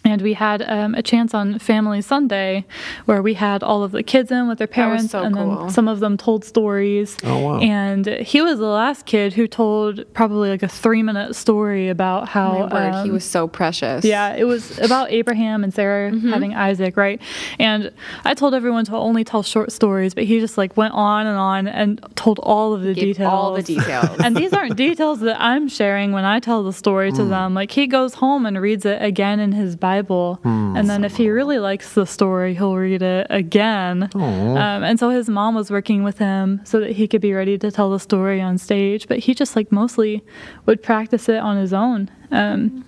Speaker 3: And we had um, a chance on Family Sunday where we had all of the kids in with their
Speaker 2: was
Speaker 3: parents,
Speaker 2: so
Speaker 3: and
Speaker 2: cool.
Speaker 3: then some of them told stories.
Speaker 1: Oh, wow.
Speaker 3: And he was the last kid who told probably like a three minute story about how.
Speaker 2: My word, he
Speaker 3: um,
Speaker 2: was so precious.
Speaker 3: yeah, it was about Abraham and Sarah
Speaker 2: Mm-hmm.
Speaker 3: having Isaac, right? And I told everyone to only tell short stories, but he just like went on and on and told all of the
Speaker 2: Gave
Speaker 3: details.
Speaker 2: all the details.
Speaker 3: and these aren't details that I'm sharing when I tell the story
Speaker 1: Mm.
Speaker 3: to them. Like he goes home and reads it again in his Bible,
Speaker 1: Mm.
Speaker 3: and then if he really likes the story, he'll read it again. Um, and so his mom was working with him so that he could be ready to tell the story on stage, but he just like mostly would practice it on his own. Um,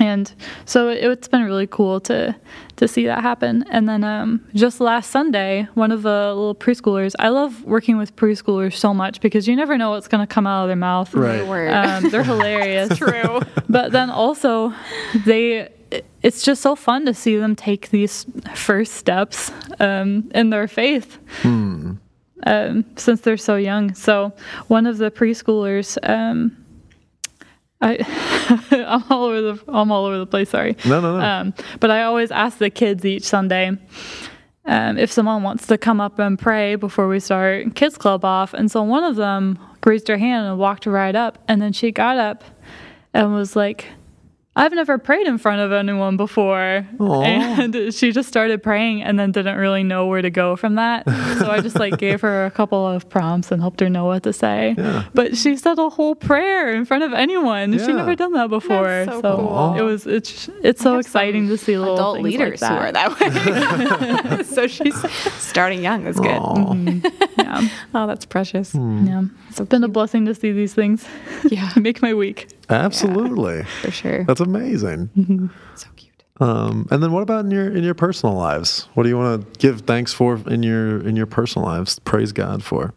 Speaker 3: and so it, it's been really cool to to see that happen. And then um, just last Sunday, one of the little preschoolers. I love working with preschoolers so much because you never know what's going to come out of their mouth.
Speaker 1: Right.
Speaker 3: Um, they're hilarious. True. But then also, they. It's just so fun to see them take these first steps um, in their faith um, since they're so young. So one of the preschoolers. Um, I, I'm all over the I'm all over the place. Sorry.
Speaker 1: No, no, no.
Speaker 3: Um, but I always ask the kids each Sunday um, if someone wants to come up and pray before we start kids club off. And so one of them raised her hand and walked right up, and then she got up and was like, I've never prayed in front of anyone before.
Speaker 1: Aw.
Speaker 3: And she just started praying and then didn't really know where to go from that. So I just like gave her a couple of prompts and helped her know what to say.
Speaker 1: Yeah.
Speaker 3: But she said a whole prayer in front of anyone.
Speaker 1: Yeah.
Speaker 3: She never done that before.
Speaker 2: That's so cool.
Speaker 3: it was it's it's so exciting to see little
Speaker 2: adult leaders
Speaker 3: like
Speaker 2: who are that way. so she's starting young. That's good.
Speaker 1: Aw. Mm-hmm.
Speaker 3: Yeah.
Speaker 2: Oh, that's precious. Hmm.
Speaker 3: yeah. It's been a blessing to see these things
Speaker 2: Yeah,
Speaker 3: make my week.
Speaker 1: Absolutely.
Speaker 2: for sure.
Speaker 1: That's amazing.
Speaker 2: So cute.
Speaker 1: Um, and then what about in your in your personal lives? What do you want to give thanks for in your in your personal lives? Praise God for.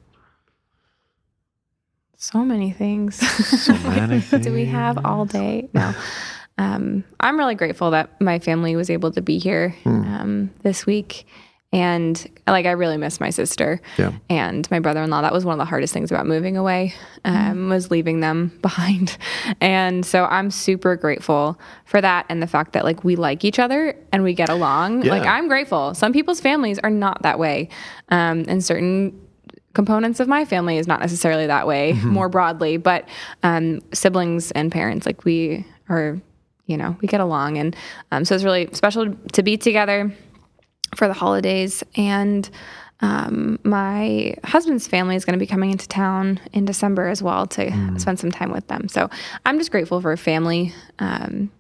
Speaker 2: So many things.
Speaker 1: So many
Speaker 2: Do we have all day? No. Um, I'm really grateful that my family was able to be here um, this week. And like, I really miss my sister
Speaker 1: Yeah.
Speaker 2: and my brother in law. That was one of the hardest things about moving away, um, was leaving them behind. And so I'm super grateful for that and the fact that like we like each other and we get along.
Speaker 1: Yeah.
Speaker 2: Like, I'm grateful. Some people's families are not that way. Um, and certain components of my family is not necessarily that way more broadly, but um, siblings and parents, like we are, you know, we get along. And um, so it's really special to be together for the holidays. And um, my husband's family is going to be coming into town in December as well to spend some time with them. So I'm just grateful for family um,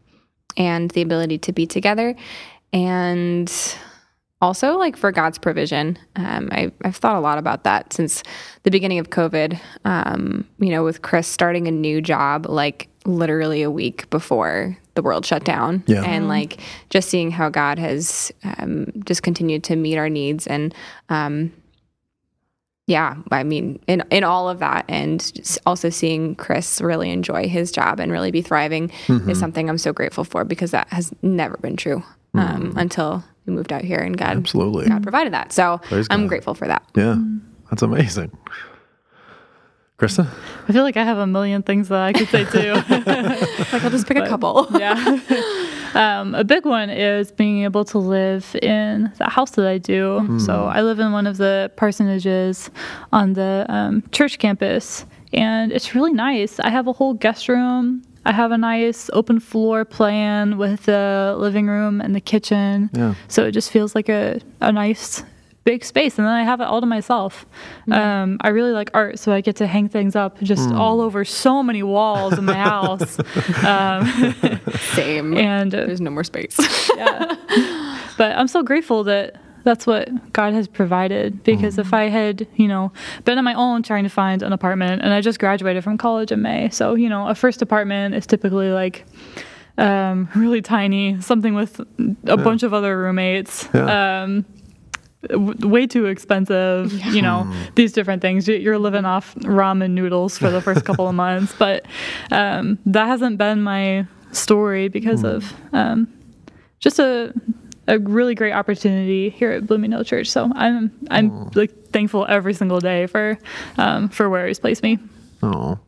Speaker 2: and the ability to be together. And also like for God's provision. Um, I, I've thought a lot about that since the beginning of COVID. Um, you know, with Chris starting a new job like literally a week before the world shut down,
Speaker 1: Yeah.
Speaker 2: and like just seeing how God has um, just continued to meet our needs and. Um, yeah, I mean, in in all of that, and also seeing Chris really enjoy his job and really be thriving is something I'm so grateful for because that has never been true um, until we moved out here and God
Speaker 1: Absolutely.
Speaker 2: God provided that. So
Speaker 1: Praise
Speaker 2: I'm
Speaker 1: God.
Speaker 2: grateful for that.
Speaker 1: Yeah. That's amazing. Kristen?
Speaker 3: I feel like I have a million things that I could say too.
Speaker 2: Like I'll just pick a couple.
Speaker 3: yeah. Um, a big one is being able to live in the house that I do. So I live in one of the parsonages on the um, church campus, and it's really nice. I have a whole guest room. I have a nice open floor plan with the living room and the kitchen.
Speaker 1: Yeah.
Speaker 3: So it just feels like a, a nice big space. And then I have it all to myself. Um, I really like art, so I get to hang things up just all over so many walls in my house. um,
Speaker 2: Same.
Speaker 3: and uh,
Speaker 2: there's no more space.
Speaker 3: yeah. But I'm so grateful that that's what God has provided because if I had, you know, been on my own trying to find an apartment and I just graduated from college in May. So, you know, a first apartment is typically like um, really tiny, something with a bunch of other roommates.
Speaker 1: Yeah.
Speaker 3: Um, w- way too expensive, you know, these different things. You- You're living off ramen noodles for the first couple of months, but um, that hasn't been my story because of um, just a a really great opportunity here at Bloomingdale Church. So I'm I'm like thankful every single day for um, for where He's placed me.
Speaker 1: Oh.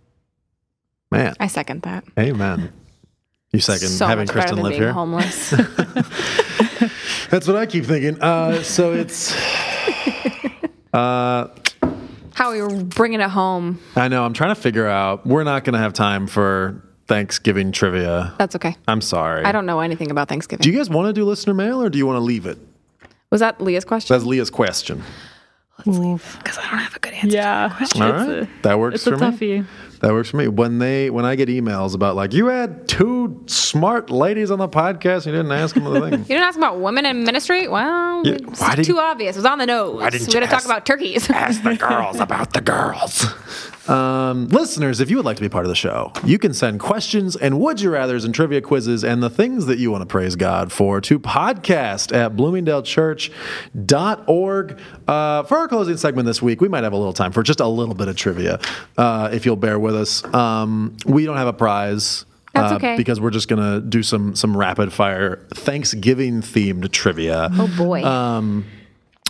Speaker 1: Man.
Speaker 2: I second that.
Speaker 1: Amen. You second
Speaker 2: so
Speaker 1: having
Speaker 2: much
Speaker 1: Kristen live
Speaker 2: being
Speaker 1: here?
Speaker 2: homeless.
Speaker 1: That's what I keep thinking. Uh, so it's. Uh,
Speaker 2: How we were bringing it home.
Speaker 1: I know. I'm trying to figure out. We're not going to have time for Thanksgiving trivia.
Speaker 2: That's okay.
Speaker 1: I'm sorry.
Speaker 2: I don't know anything about Thanksgiving.
Speaker 1: Do you guys want to do listener mail or do you want to leave it?
Speaker 2: Was that Leah's question?
Speaker 1: That's Leah's question.
Speaker 2: Leave because I don't have a good answer.
Speaker 3: Yeah,
Speaker 1: All
Speaker 3: it's
Speaker 1: right,
Speaker 3: a,
Speaker 1: that works
Speaker 3: it's a
Speaker 1: for me.
Speaker 3: toughie.
Speaker 1: That works for me. When they when I get emails about like you had two smart ladies on the podcast, and you didn't ask them the thing.
Speaker 2: You didn't ask about women in ministry? Well,
Speaker 1: Yeah,
Speaker 2: it's
Speaker 1: why didn't-
Speaker 2: too obvious. It was on the nose.
Speaker 1: didn't
Speaker 2: we
Speaker 1: you
Speaker 2: got to talk about turkeys.
Speaker 1: Ask the girls about the girls. Um, listeners, if you would like to be part of the show, you can send questions and would you rather's and trivia quizzes and the things that you want to praise God for to podcast at bloomingdalechurch.org. Uh, for our closing segment this week, we might have a little time for just a little bit of trivia, uh, if you'll bear with us. Um, we don't have a prize.
Speaker 2: That's
Speaker 1: uh. Because we're just gonna do some some rapid fire Thanksgiving themed trivia.
Speaker 2: oh, boy.
Speaker 1: Um,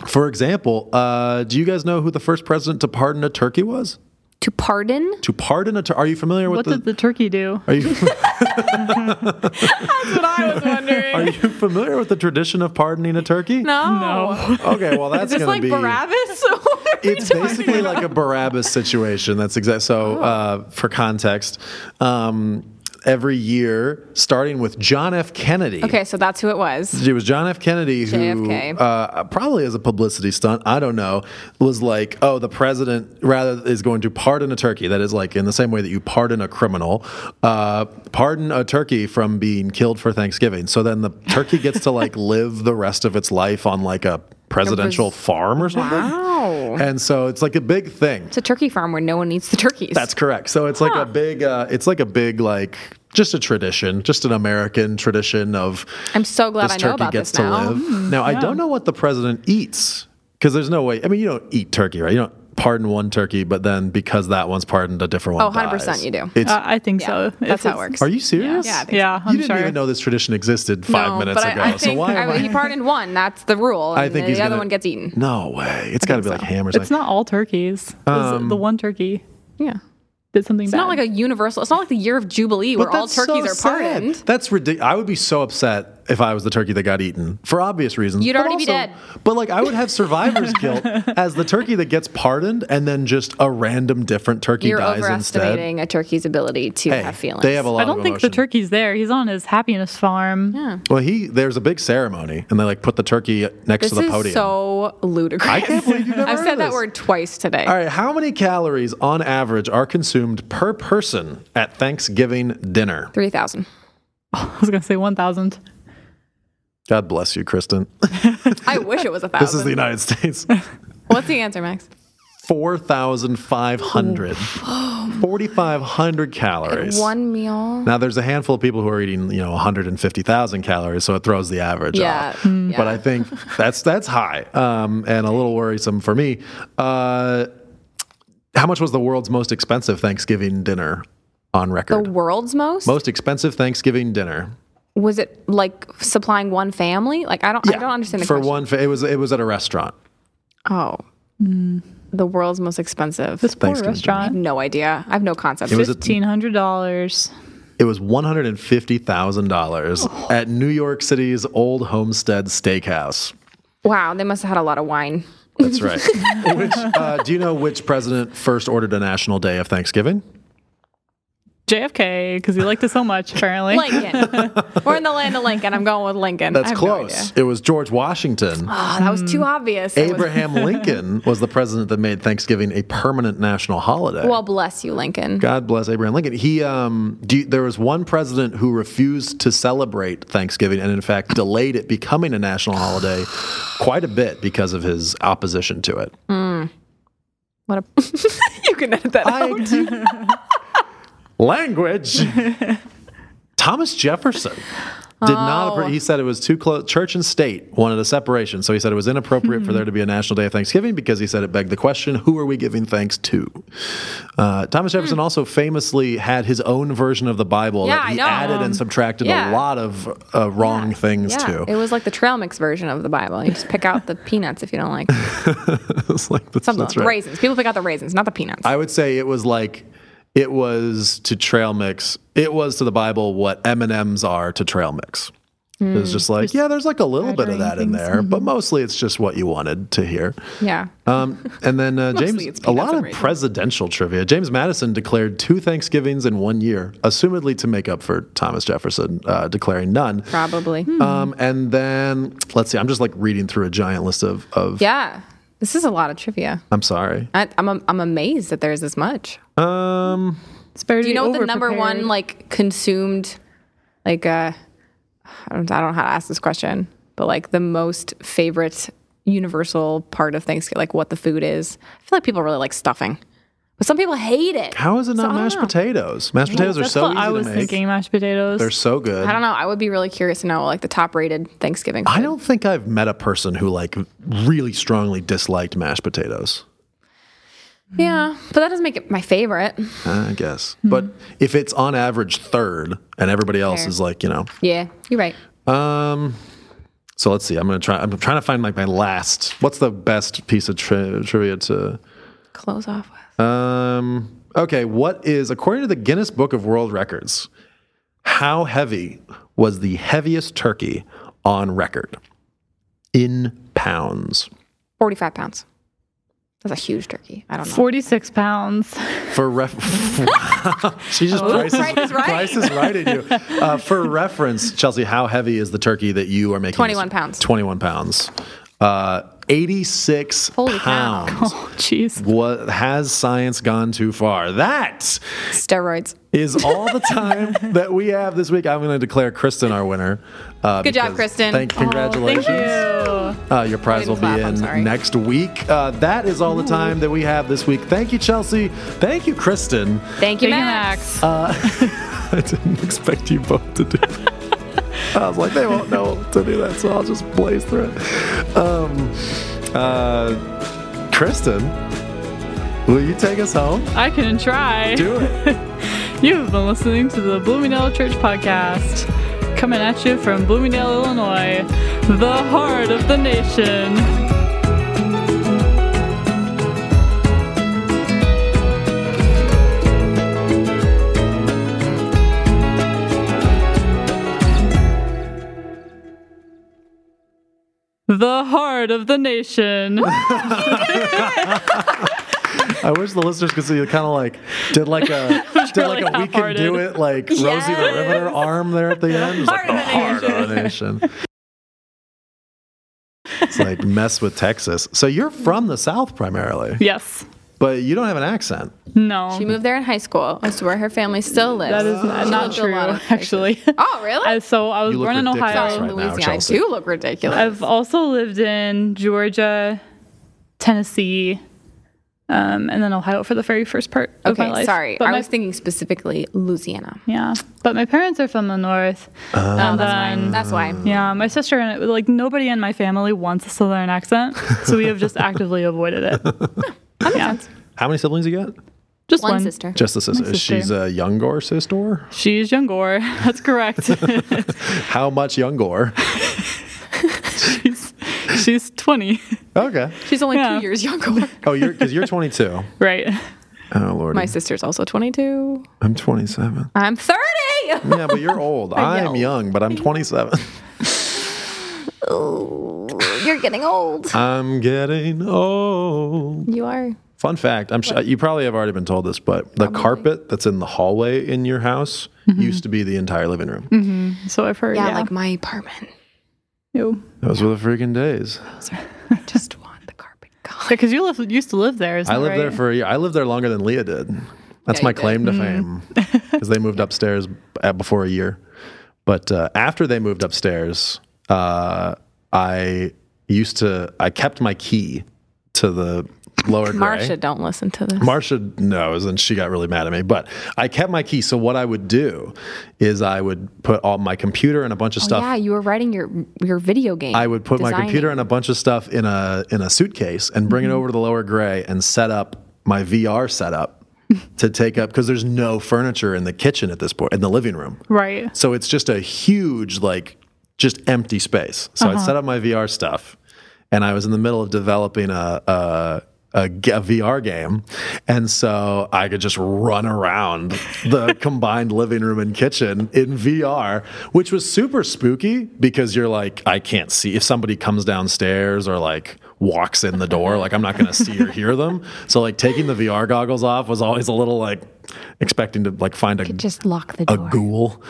Speaker 1: for example, uh, do you guys know who the first president to pardon a turkey was?
Speaker 2: To pardon?
Speaker 1: To pardon a turkey? Are you familiar with
Speaker 3: What
Speaker 1: the?
Speaker 3: did the turkey do?
Speaker 1: are you
Speaker 2: That's what I was wondering.
Speaker 1: are you familiar with the tradition of pardoning a turkey?
Speaker 2: no. No.
Speaker 1: Okay, well that's
Speaker 2: Is this
Speaker 1: gonna
Speaker 2: like
Speaker 1: be.
Speaker 2: Barabbas? What are we
Speaker 1: It's
Speaker 2: talking
Speaker 1: basically
Speaker 2: about?
Speaker 1: like a Barabbas situation. That's exact. So,
Speaker 2: Oh.
Speaker 1: uh, for context, um, every year, starting with John F. Kennedy.
Speaker 2: Okay, so that's who it was.
Speaker 1: It was John F. Kennedy who, uh, probably as a publicity stunt, I don't know, was like, oh, the president rather is going to pardon a turkey. That is like in the same way that you pardon a criminal, uh, pardon a turkey from being killed for Thanksgiving. So then the turkey gets to like live the rest of its life on like a presidential farm or something.
Speaker 2: Wow.
Speaker 1: And so it's like a big thing.
Speaker 2: It's a turkey farm where no one eats the turkeys.
Speaker 1: That's correct. So it's like a big, uh, it's like a big, like just a tradition, just an American tradition of.
Speaker 2: I'm so glad
Speaker 1: this
Speaker 2: I know
Speaker 1: turkey
Speaker 2: about
Speaker 1: gets
Speaker 2: this
Speaker 1: to
Speaker 2: now.
Speaker 1: live. now I don't know what the president eats because there's no way. I mean, you don't eat turkey, right? You don't pardon one turkey, but then because that one's pardoned, a different one.
Speaker 2: Oh, 100%
Speaker 1: dies.
Speaker 2: you do.
Speaker 1: It's,
Speaker 3: Uh, I think
Speaker 2: Yeah,
Speaker 3: so.
Speaker 2: that's
Speaker 3: If
Speaker 2: how it works.
Speaker 1: are you serious?
Speaker 2: Yeah, I think
Speaker 3: Yeah, I'm
Speaker 1: you didn't
Speaker 3: sure.
Speaker 1: even know this tradition existed five
Speaker 2: No,
Speaker 1: minutes
Speaker 2: but
Speaker 1: ago.
Speaker 2: I, I
Speaker 1: so
Speaker 2: think
Speaker 1: why?
Speaker 2: I,
Speaker 1: I-
Speaker 2: he pardoned one. That's the rule.
Speaker 1: I think
Speaker 2: the
Speaker 1: he's
Speaker 2: other
Speaker 1: gonna-
Speaker 2: one gets eaten.
Speaker 1: no way. It's got to be
Speaker 2: think
Speaker 1: like hammers.
Speaker 3: It's not all turkeys.
Speaker 1: Um,
Speaker 3: the one turkey
Speaker 2: Yeah.
Speaker 3: did something
Speaker 2: It's
Speaker 3: bad.
Speaker 2: not like a universal. It's not like the year of jubilee where all
Speaker 1: that's so
Speaker 2: turkeys are
Speaker 1: sad.
Speaker 2: pardoned.
Speaker 1: That's ridiculous. I would be so upset if I was the turkey that got eaten for obvious reasons.
Speaker 2: You'd
Speaker 1: but
Speaker 2: already be dead.
Speaker 1: But like, I would have survivor's guilt as the turkey that gets pardoned, and then just a random different turkey
Speaker 2: You're
Speaker 1: dies instead.
Speaker 2: overestimating a turkey's ability to
Speaker 1: Hey,
Speaker 2: have feelings.
Speaker 1: they have a lot
Speaker 3: I don't
Speaker 1: of
Speaker 3: think the turkey's there. He's on his happiness farm.
Speaker 2: Yeah.
Speaker 1: Well, he there's a big ceremony, and they like put the turkey next
Speaker 2: This
Speaker 1: to the podium.
Speaker 2: This is
Speaker 1: podium.
Speaker 2: so ludicrous.
Speaker 1: I can't believe you've never
Speaker 2: I've said
Speaker 1: of
Speaker 2: that word twice today.
Speaker 1: All right, how many calories on average are consumed per person at Thanksgiving dinner?
Speaker 2: Three thousand.
Speaker 3: I was gonna say one thousand.
Speaker 1: God bless you, Kristen.
Speaker 2: I wish it was a thousand.
Speaker 1: this is the United States.
Speaker 2: What's the answer, Max?
Speaker 1: 4,500. 4,500 calories.
Speaker 2: One meal.
Speaker 1: Now, there's a handful of people who are eating, you know, 150,000 calories, so it throws the average
Speaker 2: Yeah.
Speaker 1: off.
Speaker 2: Mm.
Speaker 1: But I think that's that's high um, and a little worrisome for me. Uh, how much was the world's most expensive Thanksgiving dinner on record?
Speaker 2: The world's most?
Speaker 1: most expensive Thanksgiving dinner.
Speaker 2: Was it like supplying one family? Like I don't. I don't understand the
Speaker 1: for
Speaker 2: question.
Speaker 1: one. fa- It was it was at a restaurant.
Speaker 2: Oh. The world's most expensive.
Speaker 3: This poor
Speaker 1: Thanksgiving
Speaker 2: I have
Speaker 3: restaurant.
Speaker 2: no idea. I have no concept.
Speaker 1: It was
Speaker 3: Fifteen hundred dollars.
Speaker 1: It was one hundred and fifty thousand dollars
Speaker 2: Oh.
Speaker 1: at New York City's Old Homestead Steakhouse.
Speaker 2: wow, they must have had a lot of wine.
Speaker 1: That's right. which uh, do you know which president first ordered a national day of Thanksgiving?
Speaker 3: JFK because he liked it so much. Apparently,
Speaker 2: Lincoln. We're in the land of Lincoln. I'm going with Lincoln.
Speaker 1: That's
Speaker 2: have no
Speaker 1: close. it was George Washington.
Speaker 2: Oh, that was too mm. obvious. It was-
Speaker 1: Abraham Lincoln was the president that made Thanksgiving a permanent national holiday.
Speaker 2: well, bless you, Lincoln.
Speaker 1: God bless Abraham Lincoln. He, um, do you- there was one president who refused to celebrate Thanksgiving, and in fact delayed it becoming a national holiday quite a bit because of his opposition to it. Hmm.
Speaker 2: What a you can edit that out.
Speaker 1: Language. Thomas Jefferson did not. appro-
Speaker 2: Oh.
Speaker 1: He said it was too close. Church and state wanted a separation, so he said it was inappropriate for there to be a national day of Thanksgiving because he said it begged the question: Who are we giving thanks to? Uh, Thomas Jefferson also famously had his own version of the Bible
Speaker 2: Yeah,
Speaker 1: that
Speaker 2: I
Speaker 1: he
Speaker 2: know.
Speaker 1: added and subtracted
Speaker 2: yeah.
Speaker 1: a lot of uh, wrong things
Speaker 2: Yeah,
Speaker 1: to.
Speaker 2: it was like the trail mix version of the Bible. You just pick out the peanuts if you don't like it.
Speaker 1: It's like that's,
Speaker 2: something.
Speaker 1: that's right.
Speaker 2: Raisins. People pick out the raisins, not the peanuts.
Speaker 1: I would say it was like it was to trail mix. It was to the Bible what M and M's are to trail mix. it was just like yeah, there's like a little bit of that in there, but mostly it's just what you wanted to hear.
Speaker 2: yeah.
Speaker 1: Um, and then uh, James, a lot of presidential trivia. James Madison declared two Thanksgivings in one year, assumedly to make up for Thomas Jefferson uh, declaring none.
Speaker 2: Probably.
Speaker 1: Um, and then let's see, I'm just like reading through a giant list of. of
Speaker 2: Yeah. This is a lot of trivia.
Speaker 1: I'm sorry.
Speaker 2: I, I'm I'm amazed that there's this much.
Speaker 1: Um,
Speaker 3: Do
Speaker 2: Do you know what the number one like consumed, like uh, I don't I don't know how to ask this question, but like the most favorite universal part of Thanksgiving, like what the food is. I feel like people really like stuffing, but some people hate it.
Speaker 1: how is it not
Speaker 2: I don't
Speaker 1: mashed potatoes? Mashed potatoes are
Speaker 3: That's
Speaker 1: so
Speaker 3: what
Speaker 1: easy
Speaker 3: I was
Speaker 1: to make.
Speaker 3: thinking. Mashed potatoes.
Speaker 1: They're so good.
Speaker 2: I don't know. I would be really curious to know like the top rated Thanksgiving.
Speaker 1: I don't think I've met a person who like really strongly disliked mashed potatoes.
Speaker 2: Yeah, but that doesn't make it my favorite.
Speaker 1: I guess. But if it's on average third and everybody else
Speaker 2: Fair.
Speaker 1: is like, you know,
Speaker 2: Yeah, you're right.
Speaker 1: um so let's see. I'm going to try I'm trying to find like my last. What's the best piece of tri- trivia to
Speaker 2: Close off with.
Speaker 1: um okay, what is according to the Guinness Book of World Records, how heavy was the heaviest turkey on record in pounds?
Speaker 2: 45 pounds. That's a huge turkey. I don't know.
Speaker 3: 46 pounds.
Speaker 1: For ref, she just prices,
Speaker 2: Price is right.
Speaker 1: prices right at you. Uh, for reference, Chelsea, how heavy is the turkey that you are making?
Speaker 2: 21 pounds.
Speaker 1: Twenty-one pounds. Uh, Eighty-six
Speaker 2: Holy cow.
Speaker 1: pounds.
Speaker 3: Oh, jeez.
Speaker 1: What has science gone too far? That
Speaker 2: Steroids.
Speaker 1: is all the time that we have this week. I'm going to declare Kristen our winner. Uh,
Speaker 2: Good job, Kristen.
Speaker 1: Thank, you. congratulations.
Speaker 3: Oh, Thank you.
Speaker 1: Uh, your prize will
Speaker 2: didn't
Speaker 1: be
Speaker 2: clap,
Speaker 1: in next week. Uh, that is all the time that we have this week. Thank you, Chelsea. Thank you, Kristen.
Speaker 2: Thank you,
Speaker 3: Thank you,
Speaker 2: Max.
Speaker 3: Max.
Speaker 1: I didn't expect you both to do that. I was like, they won't know to do that, so I'll just blaze through it. Um, uh, Kristen, will you take us home?
Speaker 3: I can try.
Speaker 1: Do it.
Speaker 3: You've been listening to the Bloomingdale Church Podcast, coming at you from Bloomingdale, Illinois, the heart of the nation. The heart of the nation.
Speaker 1: I wish the listeners could see you kind of like did like a did like a we can do it like Rosie the Riveter arm there at the end. It's like
Speaker 2: Heart
Speaker 1: the
Speaker 2: of the
Speaker 1: heart of the nation. It's like mess with Texas. So you're from the South primarily,
Speaker 3: yes.
Speaker 1: but you don't have an accent.
Speaker 3: No.
Speaker 2: She moved there in high school. That's where her family still lives.
Speaker 3: That is not,
Speaker 2: She
Speaker 3: not true,
Speaker 2: lot of places.
Speaker 3: actually.
Speaker 2: Oh, really?
Speaker 3: I, so I was born in Ohio.
Speaker 1: Right
Speaker 2: Louisiana.
Speaker 1: Chelsea.
Speaker 2: I do look ridiculous.
Speaker 3: I've also lived in Georgia, Tennessee, um, and then Ohio for the very first part of
Speaker 2: okay,
Speaker 3: my life.
Speaker 2: sorry.
Speaker 3: But
Speaker 2: I
Speaker 3: my,
Speaker 2: was thinking specifically Louisiana.
Speaker 3: yeah, but my parents are from the north.
Speaker 1: Uh,
Speaker 2: Oh,
Speaker 3: and
Speaker 2: that's why.
Speaker 3: then,
Speaker 2: That's why.
Speaker 3: yeah, my sister and like nobody in my family wants a southern accent, so we have just actively avoided it. yeah,
Speaker 1: How many siblings you got?
Speaker 3: just
Speaker 2: One
Speaker 3: one.
Speaker 2: sister.
Speaker 1: Just the sister.
Speaker 3: sister.
Speaker 1: She's a Youngor sister.
Speaker 3: She's younger. That's correct.
Speaker 1: How much Youngor?
Speaker 3: She's she's twenty.
Speaker 1: Okay.
Speaker 2: She's only
Speaker 3: Yeah.
Speaker 2: two years younger.
Speaker 1: Oh, you're because you're 22.
Speaker 3: Right.
Speaker 1: Oh Lord,
Speaker 2: My sister's also 22.
Speaker 1: I'm 27.
Speaker 2: I'm 30.
Speaker 1: Yeah, but you're old. I'm
Speaker 2: know.
Speaker 1: young, but I'm 27.
Speaker 2: You're getting old.
Speaker 1: I'm getting old.
Speaker 2: You are.
Speaker 1: Fun fact: I'm sure you probably have already been told this, but the carpet that's in the hallway in your house mm-hmm. used to be the entire living room. Mm-hmm.
Speaker 3: So I've heard.
Speaker 2: Yeah,
Speaker 3: Yeah.
Speaker 2: like my apartment.
Speaker 3: Ew.
Speaker 1: Those were the freaking days.
Speaker 2: I just want the carpet gone.
Speaker 3: Because you live, used to live there. Isn't
Speaker 1: I
Speaker 3: that
Speaker 1: lived there for a year. I lived there longer than Leah did. That's
Speaker 2: Yeah,
Speaker 1: my
Speaker 2: you did.
Speaker 1: claim to fame because they moved upstairs at, before a year. But uh, after they moved upstairs, uh, I used to. I kept my key to the lower gray.
Speaker 2: Marsha, don't listen to this.
Speaker 1: Marsha knows, and she got really mad at me. But I kept my key. So what I would do is I would put all my computer and a bunch of oh, stuff.
Speaker 2: Oh, yeah, you were writing your your video game.
Speaker 1: I would put my computer and a bunch of stuff in a in a suitcase and bring it mm-hmm. over to the lower gray and set up my VR setup to take up because there's no furniture in the kitchen at this point in the living room.
Speaker 3: Right.
Speaker 1: So it's just a huge, like, just empty space. So I'd uh-huh. set up my VR stuff, and I was in the middle of developing a, a, a, a VR game. And so I could just run around the combined living room and kitchen in VR, which was super spooky because you're like, I can't see if somebody comes downstairs or like walks in the door, like, I'm not going to see or hear them. So, like, taking the VR goggles off was always a little like expecting to like find a
Speaker 2: Just lock the
Speaker 1: a ghoul.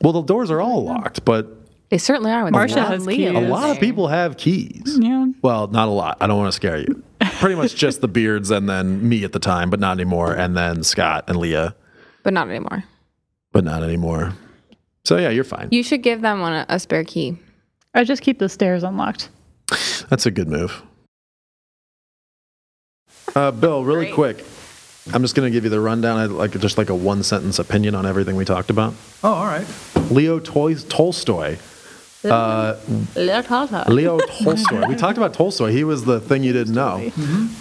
Speaker 1: Well, the doors are all locked, but
Speaker 2: They certainly are. With
Speaker 3: Marsha
Speaker 2: Marsha
Speaker 3: has
Speaker 2: Leo.
Speaker 3: keys.
Speaker 1: a lot of people have keys.
Speaker 3: Yeah.
Speaker 1: Well, not a lot. I don't want to scare you. Pretty much just the beards and then me at the time, but not anymore. And then Scott and Leah,
Speaker 2: but not anymore.
Speaker 1: but not anymore. So yeah, you're fine.
Speaker 2: You should give them one a, a spare key.
Speaker 3: I just keep the stairs unlocked.
Speaker 1: That's a good move. Uh, Bill, really
Speaker 2: Great.
Speaker 1: quick. I'm just going to give you the rundown. I'd like just like a one sentence opinion on everything we talked about.
Speaker 4: Oh, all right.
Speaker 1: Leo Tol- Tolstoy. Uh, Leo Tolstoy. we talked about Tolstoy. He was the thing you didn't know.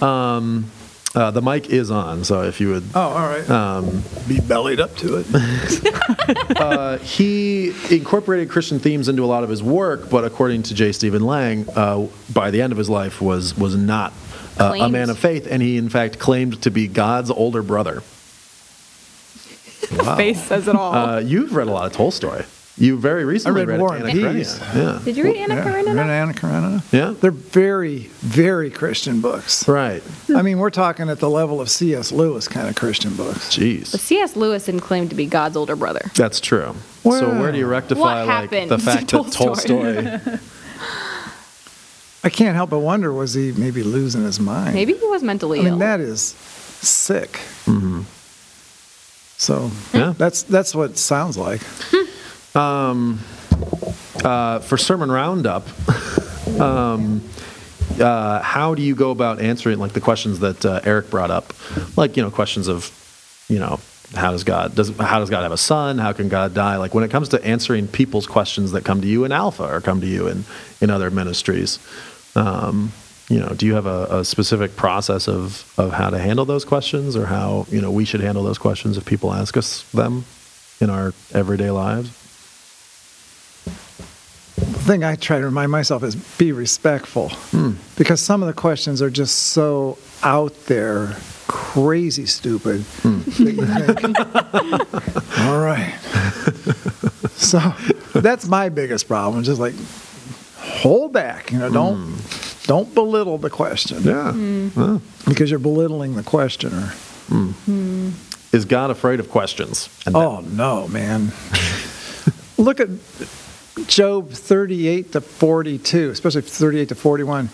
Speaker 1: Um, uh, the mic is on, so if you would
Speaker 4: Oh, all right.
Speaker 1: um,
Speaker 4: Be bellied up to it.
Speaker 1: uh, he incorporated Christian themes into a lot of his work, but according to J. Stephen Lang, uh, by the end of his life was was not uh, a man of faith, and he in fact claimed to be God's older brother. Wow.
Speaker 2: Face says it all.
Speaker 1: Uh, you've read a lot of Tolstoy. You very recently
Speaker 4: read
Speaker 1: read,
Speaker 4: War
Speaker 1: it
Speaker 4: and
Speaker 1: to
Speaker 4: Peace.
Speaker 1: Karenina. Yeah.
Speaker 2: Did you read Anna
Speaker 4: Yeah,
Speaker 2: Karenina?
Speaker 4: read Anna Karenina.
Speaker 1: Yeah.
Speaker 4: They're very, very Christian books.
Speaker 1: Right.
Speaker 4: I mean, we're talking at the level of C.S. Lewis kind of Christian books.
Speaker 1: Jeez.
Speaker 2: But C.S. Lewis didn't claim to be God's older brother.
Speaker 1: That's true. so where do you rectify
Speaker 2: what
Speaker 1: like
Speaker 2: happened
Speaker 1: the fact that
Speaker 2: Tolstoy?
Speaker 1: Tolstoy?
Speaker 4: I can't help but wonder was he maybe losing his mind?
Speaker 2: Maybe he was mentally ill.
Speaker 4: I mean,
Speaker 2: ill.
Speaker 4: that is sick.
Speaker 1: Mm-hmm.
Speaker 4: So
Speaker 1: Yeah.
Speaker 4: that's that's what it sounds like.
Speaker 1: uh, for sermon roundup, um, uh, how do you go about answering like the questions that uh, Eric brought up, like you know questions of, you know, how does God does how does God have a son? How can God die? Like when it comes to answering people's questions that come to you in Alpha or come to you in in other ministries. Um, you know, do you have a, a specific process of, of how to handle those questions or how, you know, we should handle those questions if people ask us them in our everyday lives?
Speaker 4: The thing I try to remind myself is be respectful, hmm. because some of the questions are just so out there, crazy stupid. Hmm. that you think, All right. so that's my biggest problem. Just like hold back, you know, don't hmm. don't belittle the question.
Speaker 1: Yeah. Well,
Speaker 4: because you're belittling the questioner.
Speaker 1: is God afraid of questions? And
Speaker 4: Oh no, man! Look at Job 38 to 42, especially 38 to 41.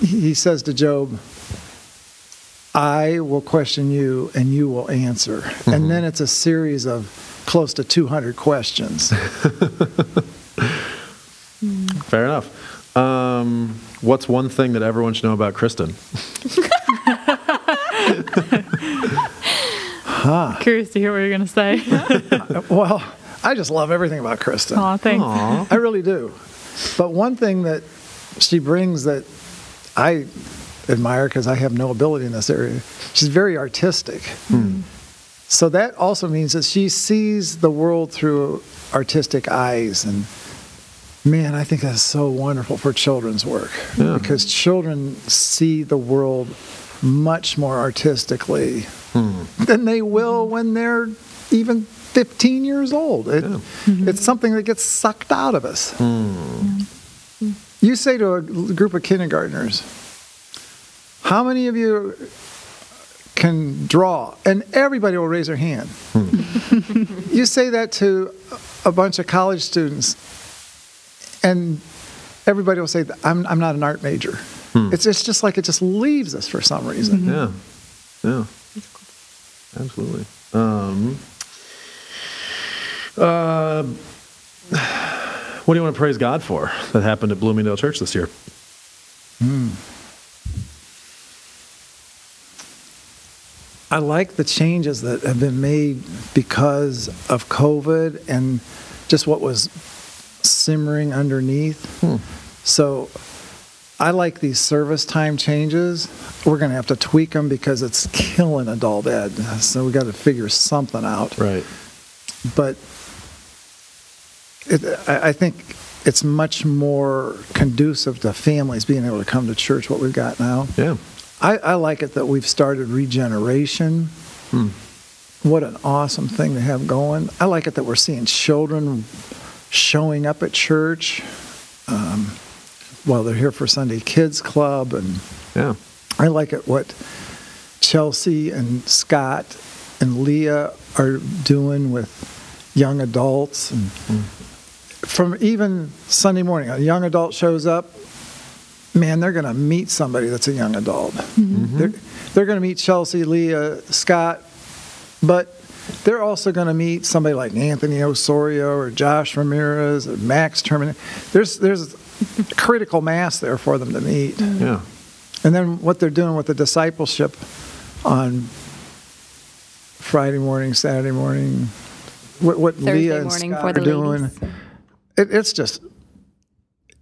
Speaker 4: He he says to Job, "I will question you, and you will answer." And then it's a series of close to 200 questions.
Speaker 1: Fair enough. Um, what's one thing that everyone should know about Kristen?
Speaker 3: Curious to hear what you're going to say.
Speaker 4: well, I just love everything about Kristen.
Speaker 3: Aw, thanks.
Speaker 4: I really do. But one thing that she brings that I admire because I have no ability in this area, she's very artistic. Hmm. So that also means that she sees the world through artistic eyes. And man, I think that's so wonderful for children's work
Speaker 1: Yeah.
Speaker 4: because children see the world much more artistically hmm. than they will when they're even 15 years old. It, mm-hmm. It's something that gets sucked out of us. Hmm. You say to a group of kindergartners, how many of you can draw? And everybody will raise their hand. Hmm. you say that to a bunch of college students, and everybody will say, I'm, I'm not an art major. Hmm. It's, it's just like it just leaves us for some reason. Mm-hmm.
Speaker 1: Yeah. Yeah. Absolutely. Um, uh, what do you want to praise God for that happened at Bloomingdale Church this year?
Speaker 4: I like the changes that have been made because of COVID and just what was simmering underneath. So I like these service time changes. We're going to have to tweak them because it's killing adult ed. So we got to figure something out.
Speaker 1: Right.
Speaker 4: But it, I, I think it's much more conducive to families being able to come to church, what we've got now.
Speaker 1: Yeah.
Speaker 4: I, I like it that we've started regeneration. What an awesome thing to have going. I like it that we're seeing children showing up at church. Um, well, they're here for Sunday Kids Club, and
Speaker 1: Yeah.
Speaker 4: I like it what Chelsea and Scott and Leah are doing with young adults. And From even Sunday morning, a young adult shows up, man, they're going to meet somebody that's a young adult. Mm-hmm. They're, they're going to meet Chelsea, Leah, Scott, but they're also going to meet somebody like Anthony Osorio or Josh Ramirez or Max Termin. There's, there's critical mass there for them to meet. Mm-hmm.
Speaker 1: Yeah.
Speaker 4: And then what they're doing with the discipleship on Friday morning, Saturday morning, what, what
Speaker 2: Thursday
Speaker 4: Leah and Scott
Speaker 2: for the
Speaker 4: are doing,
Speaker 2: ladies.
Speaker 4: It, it's just,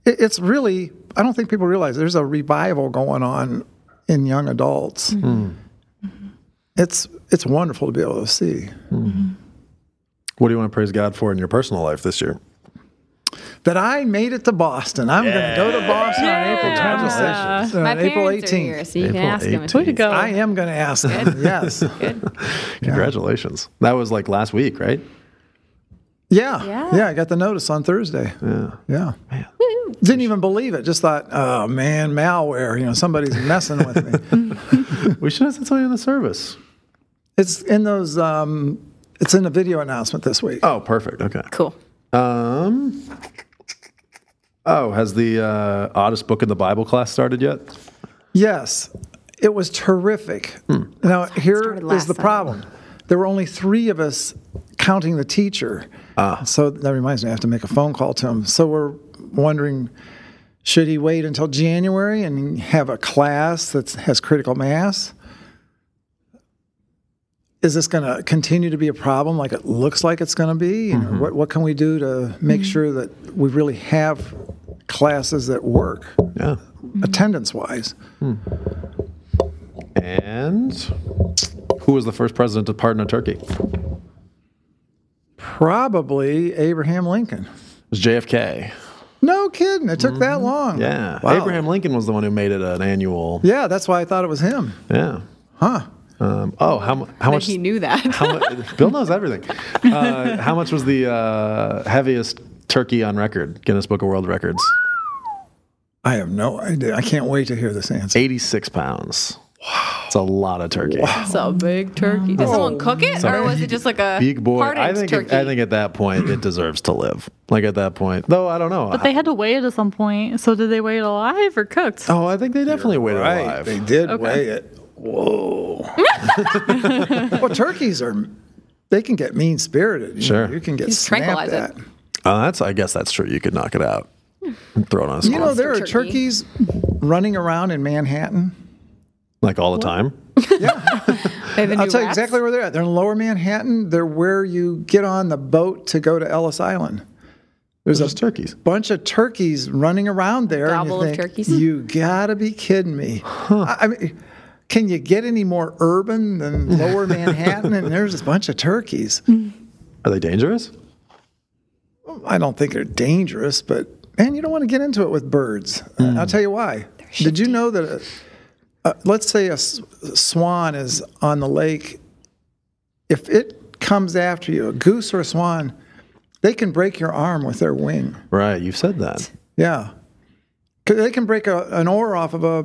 Speaker 4: it, it's really, I don't think people realize there's a revival going on in young adults. Mm-hmm. Mm-hmm. It's, it's wonderful to be able to see. Mm-hmm.
Speaker 1: What do you want to praise God for in your personal life this year?
Speaker 4: That I made it to Boston. I'm going to go to Boston on April 26th, uh,
Speaker 2: My
Speaker 4: April 18th.
Speaker 2: are here, so you can ask them.
Speaker 1: 18th.
Speaker 3: Way to go.
Speaker 4: I am going to ask them. yes.
Speaker 1: Congratulations. That was like last week, right?
Speaker 4: Yeah,
Speaker 2: Yeah.
Speaker 4: yeah, I got the notice on Thursday.
Speaker 1: Yeah.
Speaker 4: Yeah. Didn't even believe it. Just thought, oh man, malware. You know, somebody's messing with me.
Speaker 1: We should have said something in the service.
Speaker 4: It's in those. Um, it's in the video announcement this week.
Speaker 1: Oh, perfect. Okay.
Speaker 2: Cool.
Speaker 1: Um. Oh, has the uh, oddest book in the Bible class started yet?
Speaker 4: Yes, it was terrific. Now here
Speaker 2: started
Speaker 4: is
Speaker 2: last
Speaker 4: the
Speaker 2: Sunday.
Speaker 4: problem. There were only three of us, counting the teacher. Ah. So that reminds me, I have to make a phone call to him. So we're wondering, should he wait until January and have a class that has critical mass? Is this going to continue to be a problem like it looks like it's going to be? You know, mm-hmm. what, what can we do to make mm-hmm. sure that we really have classes that work
Speaker 1: Yeah. Mm-hmm.
Speaker 4: attendance wise? Hmm.
Speaker 1: And who was the first president to pardon a turkey? It
Speaker 4: Probably Abraham Lincoln.
Speaker 1: It was JFK.
Speaker 4: No kidding. It took that long.
Speaker 1: Mm-hmm. Yeah.
Speaker 4: Wow.
Speaker 1: Abraham Lincoln was the one who made it an annual.
Speaker 4: Yeah, that's why I thought it was him.
Speaker 1: Yeah.
Speaker 4: Huh.
Speaker 1: Um, oh, how, how
Speaker 2: That
Speaker 1: much?
Speaker 2: he knew that.
Speaker 1: How Bill knows everything. Uh, how much was the uh, heaviest turkey on record? Guinness Book of World Records.
Speaker 4: I have no idea. I can't wait to hear this answer.
Speaker 1: 86 pounds. Wow. It's a lot of turkey.
Speaker 2: It's a big turkey. Did someone cook it, or was it just like a
Speaker 1: Big boy. I think,
Speaker 2: turkey?
Speaker 1: I think at that point it deserves to live. Like at that point, though, I don't know.
Speaker 3: But they had to weigh it at some point. So did they weigh it alive or cooked?
Speaker 1: oh, I think they definitely waited
Speaker 4: Right.
Speaker 1: alive.
Speaker 4: They did
Speaker 3: Okay.
Speaker 4: weigh it. Whoa. well, turkeys are, they can get mean spirited.
Speaker 1: Sure.
Speaker 4: You can get
Speaker 2: just
Speaker 4: snapped
Speaker 2: tranquilize
Speaker 4: at.
Speaker 2: it.
Speaker 1: Oh, that's. I guess that's true. You could knock it out and throw it on a
Speaker 4: You know, there are
Speaker 2: turkey.
Speaker 4: turkeys running around in Manhattan.
Speaker 1: Like all the time.
Speaker 2: Yeah. have a
Speaker 4: I'll tell you
Speaker 2: rats?
Speaker 4: exactly where they're at. They're in lower Manhattan. They're where you get on the boat to go to Ellis Island. There's a
Speaker 1: Just turkeys.
Speaker 4: bunch of turkeys running around there. and you
Speaker 2: Gobble of
Speaker 4: think,
Speaker 2: turkeys?
Speaker 4: You gotta be kidding me. I, I mean, can you get any more urban than lower Manhattan? and there's a bunch of turkeys.
Speaker 1: Are they dangerous?
Speaker 4: I don't think they're dangerous, but man, you don't want to get into it with birds. Uh, I'll tell you why. Did you know that, a, uh, let's say a s- swan is on the lake, if it comes after you, a goose or a swan, they can break your arm with their wing.
Speaker 1: Right. You've said that.
Speaker 4: Yeah. They can break a, an oar off of a,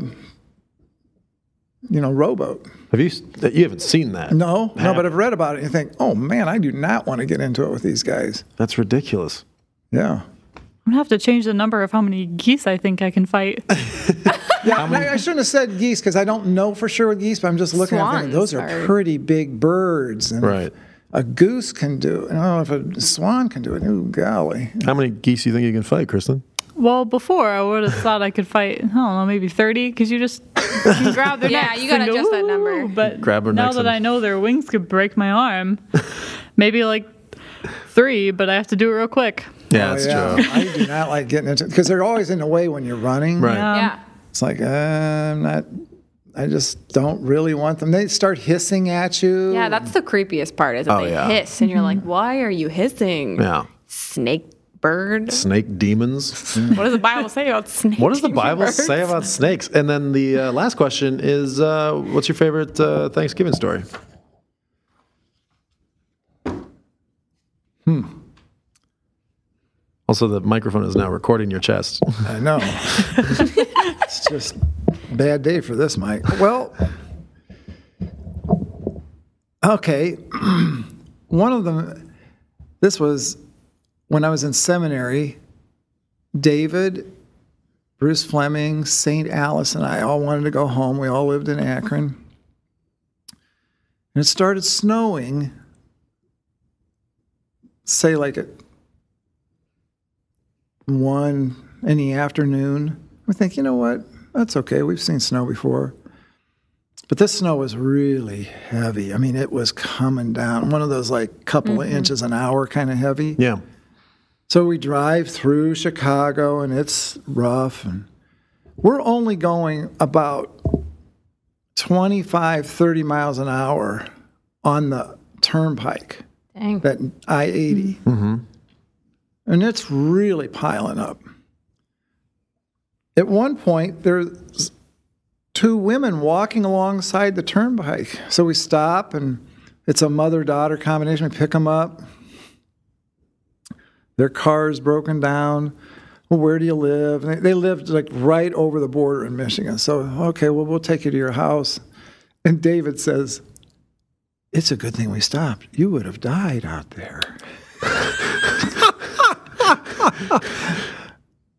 Speaker 4: you know, rowboat.
Speaker 1: Have you? You haven't seen that?
Speaker 4: No, no, but I've read about it and you think, oh man, I do not want to get into it with these guys.
Speaker 1: That's ridiculous.
Speaker 4: Yeah.
Speaker 3: I'm gonna have to change the number of how many geese I think I can fight.
Speaker 4: Yeah, I, I shouldn't have said geese because I don't know for sure with geese, but I'm just looking at thinking, those are
Speaker 2: are-
Speaker 4: pretty big birds. And
Speaker 1: Right.
Speaker 4: A goose can do it. I don't know if a swan can do it. Ooh, golly.
Speaker 1: How many geese do you think you can fight, Kristen?
Speaker 3: well, before I would have thought I could fight. I don't know, maybe 30, because you just you can grab their
Speaker 2: Yeah, you gotta
Speaker 3: go,
Speaker 2: adjust that number.
Speaker 3: But
Speaker 1: Grab their
Speaker 3: now that
Speaker 1: and-
Speaker 3: I know their wings could break my arm, maybe like three, but I have to do it real quick.
Speaker 1: Yeah,
Speaker 4: Oh,
Speaker 1: that's
Speaker 4: yeah.
Speaker 1: true.
Speaker 4: I do not like getting into because they're always in the way when you're running.
Speaker 1: Right.
Speaker 3: Um,
Speaker 2: yeah.
Speaker 4: It's like, uh, I'm not, I just don't really want them. They start hissing at you.
Speaker 2: Yeah, that's the creepiest part is that
Speaker 1: Oh,
Speaker 2: they
Speaker 1: yeah.
Speaker 2: hiss and you're like, why are you hissing?
Speaker 1: Yeah.
Speaker 2: Snake bird.
Speaker 1: Snake demons.
Speaker 2: What does the Bible say about snakes?
Speaker 1: What does the Bible say about snakes? And then the uh, last question is, uh, what's your favorite uh, Thanksgiving story? Hmm. Also, the microphone is now recording your chest.
Speaker 4: I know. it's just a bad day for this, Mike. Well, okay. One of them, this was when I was in seminary. David, Bruce Fleming, St. Alice, and I all wanted to go home. We all lived in Akron. And it started snowing, say, like at one in the afternoon. We think, you know what? That's okay. We've seen snow before. But this snow was really heavy. I mean, it was coming down, one of those like couple of mm-hmm. inches an hour kind of heavy.
Speaker 1: Yeah.
Speaker 4: So we drive through Chicago and it's rough. And we're only going about 25, 30 miles an hour on the turnpike,
Speaker 2: Dang.
Speaker 4: that I 80. Mm-hmm. And it's really piling up. At one point, there's two women walking alongside the turnpike. So we stop and it's a mother daughter combination. We pick them up. Their car's broken down. Well, where do you live? And they, they lived like right over the border in Michigan. So, okay, well, we'll take you to your house. And David says, It's a good thing we stopped. You would have died out there.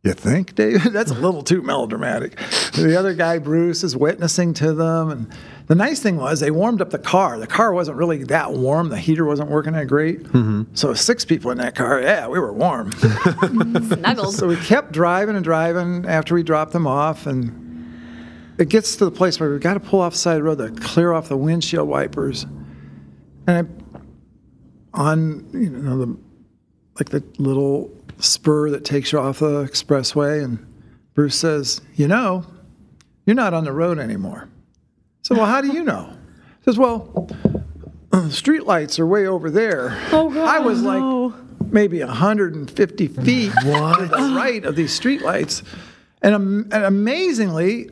Speaker 4: You think, David? That's a little too melodramatic. The other guy, Bruce, is witnessing to them. And the nice thing was they warmed up the car. The car wasn't really that warm. The heater wasn't working that great. Mm-hmm. So six people in that car, yeah, we were warm.
Speaker 2: Snuggled.
Speaker 4: so we kept driving and driving after we dropped them off. And it gets to the place where we've got to pull off the side of the road to clear off the windshield wipers. And I, on, you know, the, like the little spur that takes you off the expressway. And Bruce says, You know, you're not on the road anymore. So, well, how do you know? He says, Well, the street lights are way over there.
Speaker 3: Oh, God,
Speaker 4: I was
Speaker 3: no.
Speaker 4: like maybe 150 feet to the right of these street lights. And, am- and amazingly,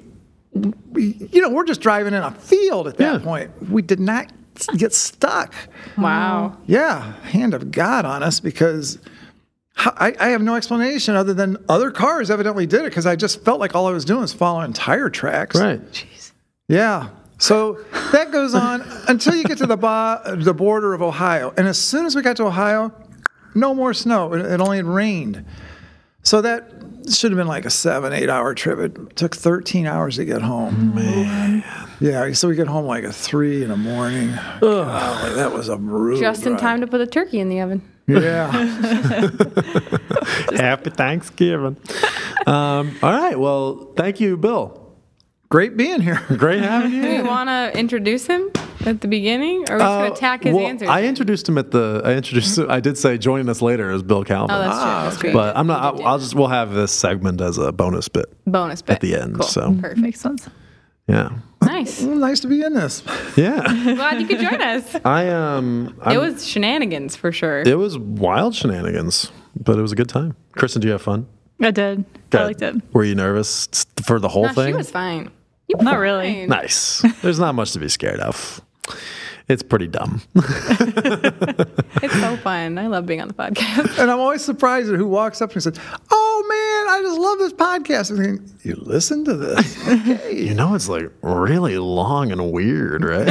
Speaker 4: we, you know, we're just driving in a field at that
Speaker 1: Yeah.
Speaker 4: point. We did not get stuck.
Speaker 2: Wow.
Speaker 4: Yeah, hand of God on us because I, I have no explanation other than other cars evidently did it because I just felt like all I was doing was following tire tracks.
Speaker 1: Right. Jeez.
Speaker 4: Yeah. So that goes on until you get to the bo- the border of Ohio, and as soon as we got to Ohio, no more snow. It, it only had rained. So that should have been like a seven, eight hour trip. It took 13 hours to get home. Man. Yeah. So we get home like at three in the morning. Golly, that was a brutal.
Speaker 2: Just in
Speaker 4: drive.
Speaker 2: time to put the turkey in the oven.
Speaker 4: Yeah.
Speaker 1: Happy Thanksgiving. um, all right. Well, thank you, Bill.
Speaker 4: Great being here.
Speaker 1: Great having you.
Speaker 2: Do you want to introduce him at the beginning, or are we just going
Speaker 1: Uh,
Speaker 2: to attack his
Speaker 1: well,
Speaker 2: answers?
Speaker 1: I introduced him at the. I introduced. I did say joining us later is Bill Calvin.
Speaker 2: oh, that's true. That's great.
Speaker 1: but I'm not. I'll, I'll just. We'll have this segment as a bonus bit.
Speaker 2: bonus bit
Speaker 1: at the end,
Speaker 2: Cool.
Speaker 1: so.
Speaker 2: perfect.
Speaker 3: Makes sense.
Speaker 1: Yeah.
Speaker 2: Nice.
Speaker 4: Well, nice to be in this.
Speaker 1: Yeah.
Speaker 2: Glad you could join us.
Speaker 1: I um.
Speaker 2: It
Speaker 1: I'm-
Speaker 2: was shenanigans for sure.
Speaker 1: It was wild shenanigans, but it was a good time. Kristen, do you have fun?
Speaker 3: I did.
Speaker 1: Good.
Speaker 3: I liked it.
Speaker 1: Were you nervous for the whole
Speaker 2: no,
Speaker 1: thing?
Speaker 2: she was fine. You
Speaker 3: Not
Speaker 2: were
Speaker 3: really.
Speaker 1: Nice. There's not much to be scared of. It's pretty dumb.
Speaker 2: It's so fun. I love being on the podcast.
Speaker 4: And I'm always surprised at who walks up and says, Oh man, I just love this podcast. I'm thinking, you listen to this. Okay.
Speaker 1: You know, it's like really long and weird, right?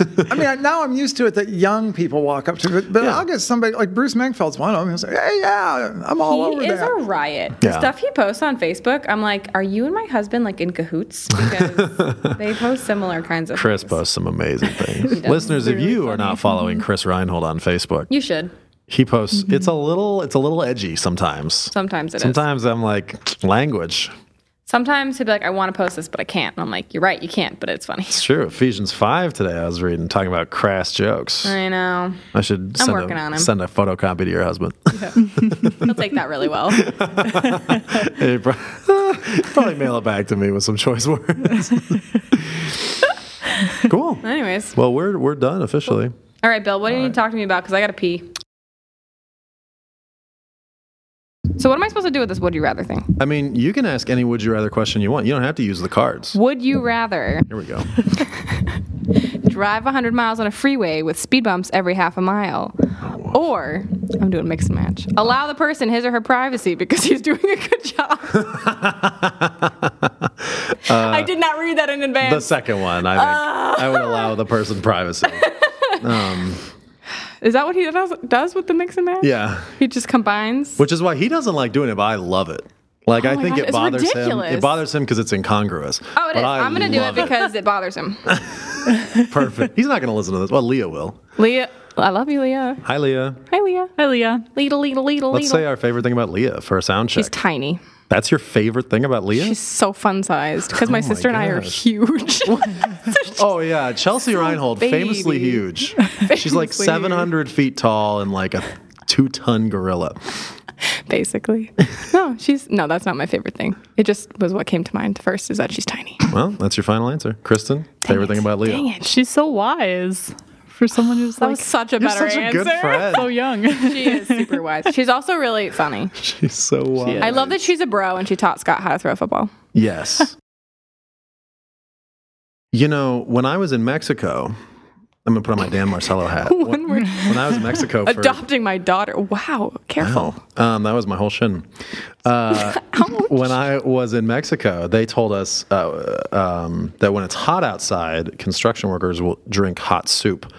Speaker 4: I mean, I, now I'm used to it that young people walk up to me, but, but
Speaker 1: Yeah.
Speaker 4: I'll get somebody like Bruce Mengfeld's one of them. He'll say, Hey, yeah, I'm all over
Speaker 2: he is
Speaker 4: that.
Speaker 2: a riot. The
Speaker 1: Yeah.
Speaker 2: stuff he posts on Facebook, I'm like, are you and my husband like in cahoots? Because they post similar kinds of
Speaker 1: Chris
Speaker 2: things.
Speaker 1: posts some amazing things.
Speaker 2: does.
Speaker 1: Listeners, if
Speaker 3: Really
Speaker 1: you are not following Chris Reinhold on Facebook,
Speaker 2: You should.
Speaker 1: he posts. It's a mm-hmm. little. It's a little edgy sometimes.
Speaker 2: Sometimes it is.
Speaker 1: Sometimes I'm like language.
Speaker 2: Sometimes he'll be like, I want to post this, but I can't. And I'm like, you're right, you can't, but it's funny.
Speaker 1: It's true. Ephesians five today. I was reading talking about crass jokes.
Speaker 2: I know.
Speaker 1: I should send
Speaker 2: working
Speaker 1: a,
Speaker 2: on 'em.
Speaker 1: send a photocopy to your husband.
Speaker 2: He'll take that really well.
Speaker 1: He'd pro- probably mail it back to me with some choice words. cool.
Speaker 2: Anyways.
Speaker 1: Well, we're we're done officially.
Speaker 2: All right, Bill, what do you need to talk to me about? Because I got to pee. So, what am I supposed to do with this would you rather thing?
Speaker 1: I mean, you can ask any would you rather question you want. You don't have to use the cards.
Speaker 2: Would you rather
Speaker 1: Here we go.
Speaker 2: drive 100 miles on a freeway with speed bumps every half a mile? Or, I'm doing mix and match, allow the person his or her privacy because he's doing a good job? Uh, I did not read that in advance.
Speaker 1: The second one, I think uh. I would allow the person privacy.
Speaker 2: Um, Is that what he does, does with the mix and match?
Speaker 1: Yeah,
Speaker 2: He just combines?
Speaker 1: which is why he doesn't like doing it, but I love it. Like oh I
Speaker 2: Oh my
Speaker 1: think
Speaker 2: gosh,
Speaker 1: it
Speaker 2: it's
Speaker 1: bothers him. It bothers him because it's incongruous.
Speaker 2: Oh, it
Speaker 1: But
Speaker 2: is.
Speaker 1: I
Speaker 2: I'm going to do it because it bothers him.
Speaker 1: Perfect. He's not going to listen to this. Well, Leah will.
Speaker 2: Leah, I love you, Leah.
Speaker 1: Hi, Leah.
Speaker 2: Hi, Leah.
Speaker 3: Hi, Leah.
Speaker 2: Leadle, leadle, leadle,
Speaker 1: Let's
Speaker 2: leadle.
Speaker 1: say our favorite thing about Leah for a sound check.
Speaker 2: She's tiny.
Speaker 1: That's your favorite thing about Leah?
Speaker 2: She's so fun sized because my
Speaker 1: Oh my
Speaker 2: sister and I are huge.
Speaker 1: Oh yeah, Chelsea Reinhold, famously
Speaker 2: baby.
Speaker 1: huge. She's like
Speaker 2: Famously
Speaker 1: 700 feet tall and like a two-ton gorilla.
Speaker 2: Basically. No, she's no, that's not my favorite thing. It just was what came to mind first is that she's tiny.
Speaker 1: Well, that's your final answer, Kristen. favorite thing about Leah?
Speaker 2: Dang it.
Speaker 3: She's so wise for someone who's
Speaker 2: That
Speaker 3: like
Speaker 2: was such a
Speaker 1: You're
Speaker 2: better
Speaker 1: such a
Speaker 2: answer.
Speaker 1: good friend.
Speaker 3: so young.
Speaker 2: She is super wise. She's also really funny.
Speaker 1: She's so wise.
Speaker 2: I love that she's a bro and she taught Scott how to throw a football.
Speaker 1: Yes. you know, when I was in Mexico, I'm gonna put on my Dan Marcello hat.
Speaker 2: When were Lord.
Speaker 1: when I was in Mexico for
Speaker 2: Adopting my daughter. Wow. Careful.
Speaker 1: Um, that was my whole shin. Uh, when I was in Mexico, they told us uh, um, that when it's hot outside, construction workers will drink hot soup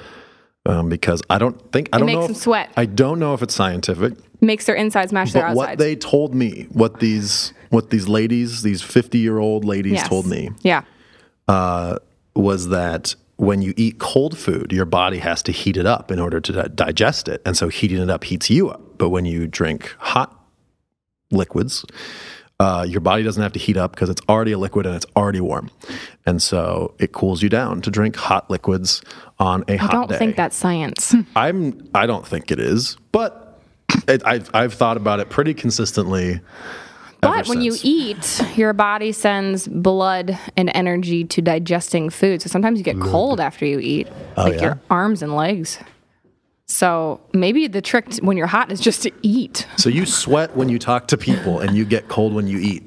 Speaker 1: um, because I don't think I
Speaker 2: It
Speaker 1: don't
Speaker 2: makes
Speaker 1: know.
Speaker 2: them
Speaker 1: if-
Speaker 2: sweat.
Speaker 1: I don't know if it's scientific,
Speaker 2: Makes their insides match their
Speaker 1: but what they told me, what these what these ladies, these fifty year old ladies
Speaker 2: Yes.
Speaker 1: told me,
Speaker 2: Yeah.
Speaker 1: was that when you eat cold food, your body has to heat it up in order to di- digest it. And so heating it up heats you up. But when you drink hot liquids, uh, your body doesn't have to heat up because it's already a liquid and it's already warm. And so it cools you down to drink hot liquids on a
Speaker 2: I
Speaker 1: hot day.
Speaker 2: I don't think that's science.
Speaker 1: I'm I don't think it is, but it, I've I've thought about it pretty consistently.
Speaker 2: But when you eat, your body sends blood and energy to digesting food. So sometimes you get cold after you eat, oh, like
Speaker 1: Oh, yeah?
Speaker 2: your arms and legs. So maybe the trick t- when you're hot is just to eat.
Speaker 1: So you sweat when you talk to people, and you get cold when you eat.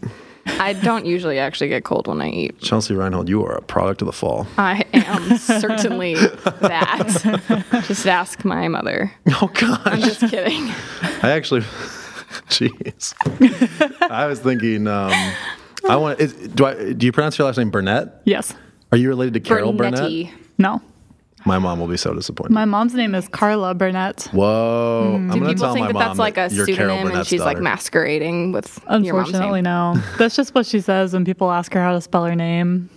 Speaker 2: I don't usually actually get cold when I eat.
Speaker 1: Chelsea Reinhold, you are a product of the fall.
Speaker 2: I am certainly that. just ask my mother.
Speaker 1: Oh gosh.
Speaker 2: I'm just kidding.
Speaker 1: I actually, jeez. I was thinking. Um, I want. Is, do I? Do you pronounce your last name Burnett?
Speaker 3: Yes.
Speaker 1: Are you related to Carol Burnett?
Speaker 3: No.
Speaker 1: My mom will be so disappointed.
Speaker 3: My mom's name is Carla Burnett.
Speaker 1: Whoa! I'm
Speaker 2: Do people
Speaker 1: tell
Speaker 2: think
Speaker 1: my
Speaker 2: that
Speaker 1: mom
Speaker 2: that's like a pseudonym and
Speaker 1: Burnett's
Speaker 2: she's like masquerading with your mom's
Speaker 3: Unfortunately,
Speaker 2: name?
Speaker 3: no. That's just what she says when people ask her how to spell her name.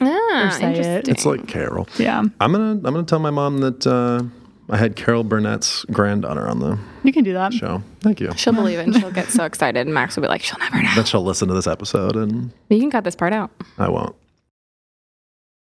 Speaker 2: Ah,
Speaker 3: say it.
Speaker 1: It's like Carol.
Speaker 3: Yeah.
Speaker 1: I'm gonna I'm gonna tell my mom that uh, I had Carol Burnett's granddaughter on the
Speaker 3: You can do that.
Speaker 1: show. Thank you.
Speaker 2: She'll believe it and she'll get so excited, and Max will be like, she'll never know.
Speaker 1: Then she'll listen to this episode, and
Speaker 2: You can cut this part out.
Speaker 1: I won't.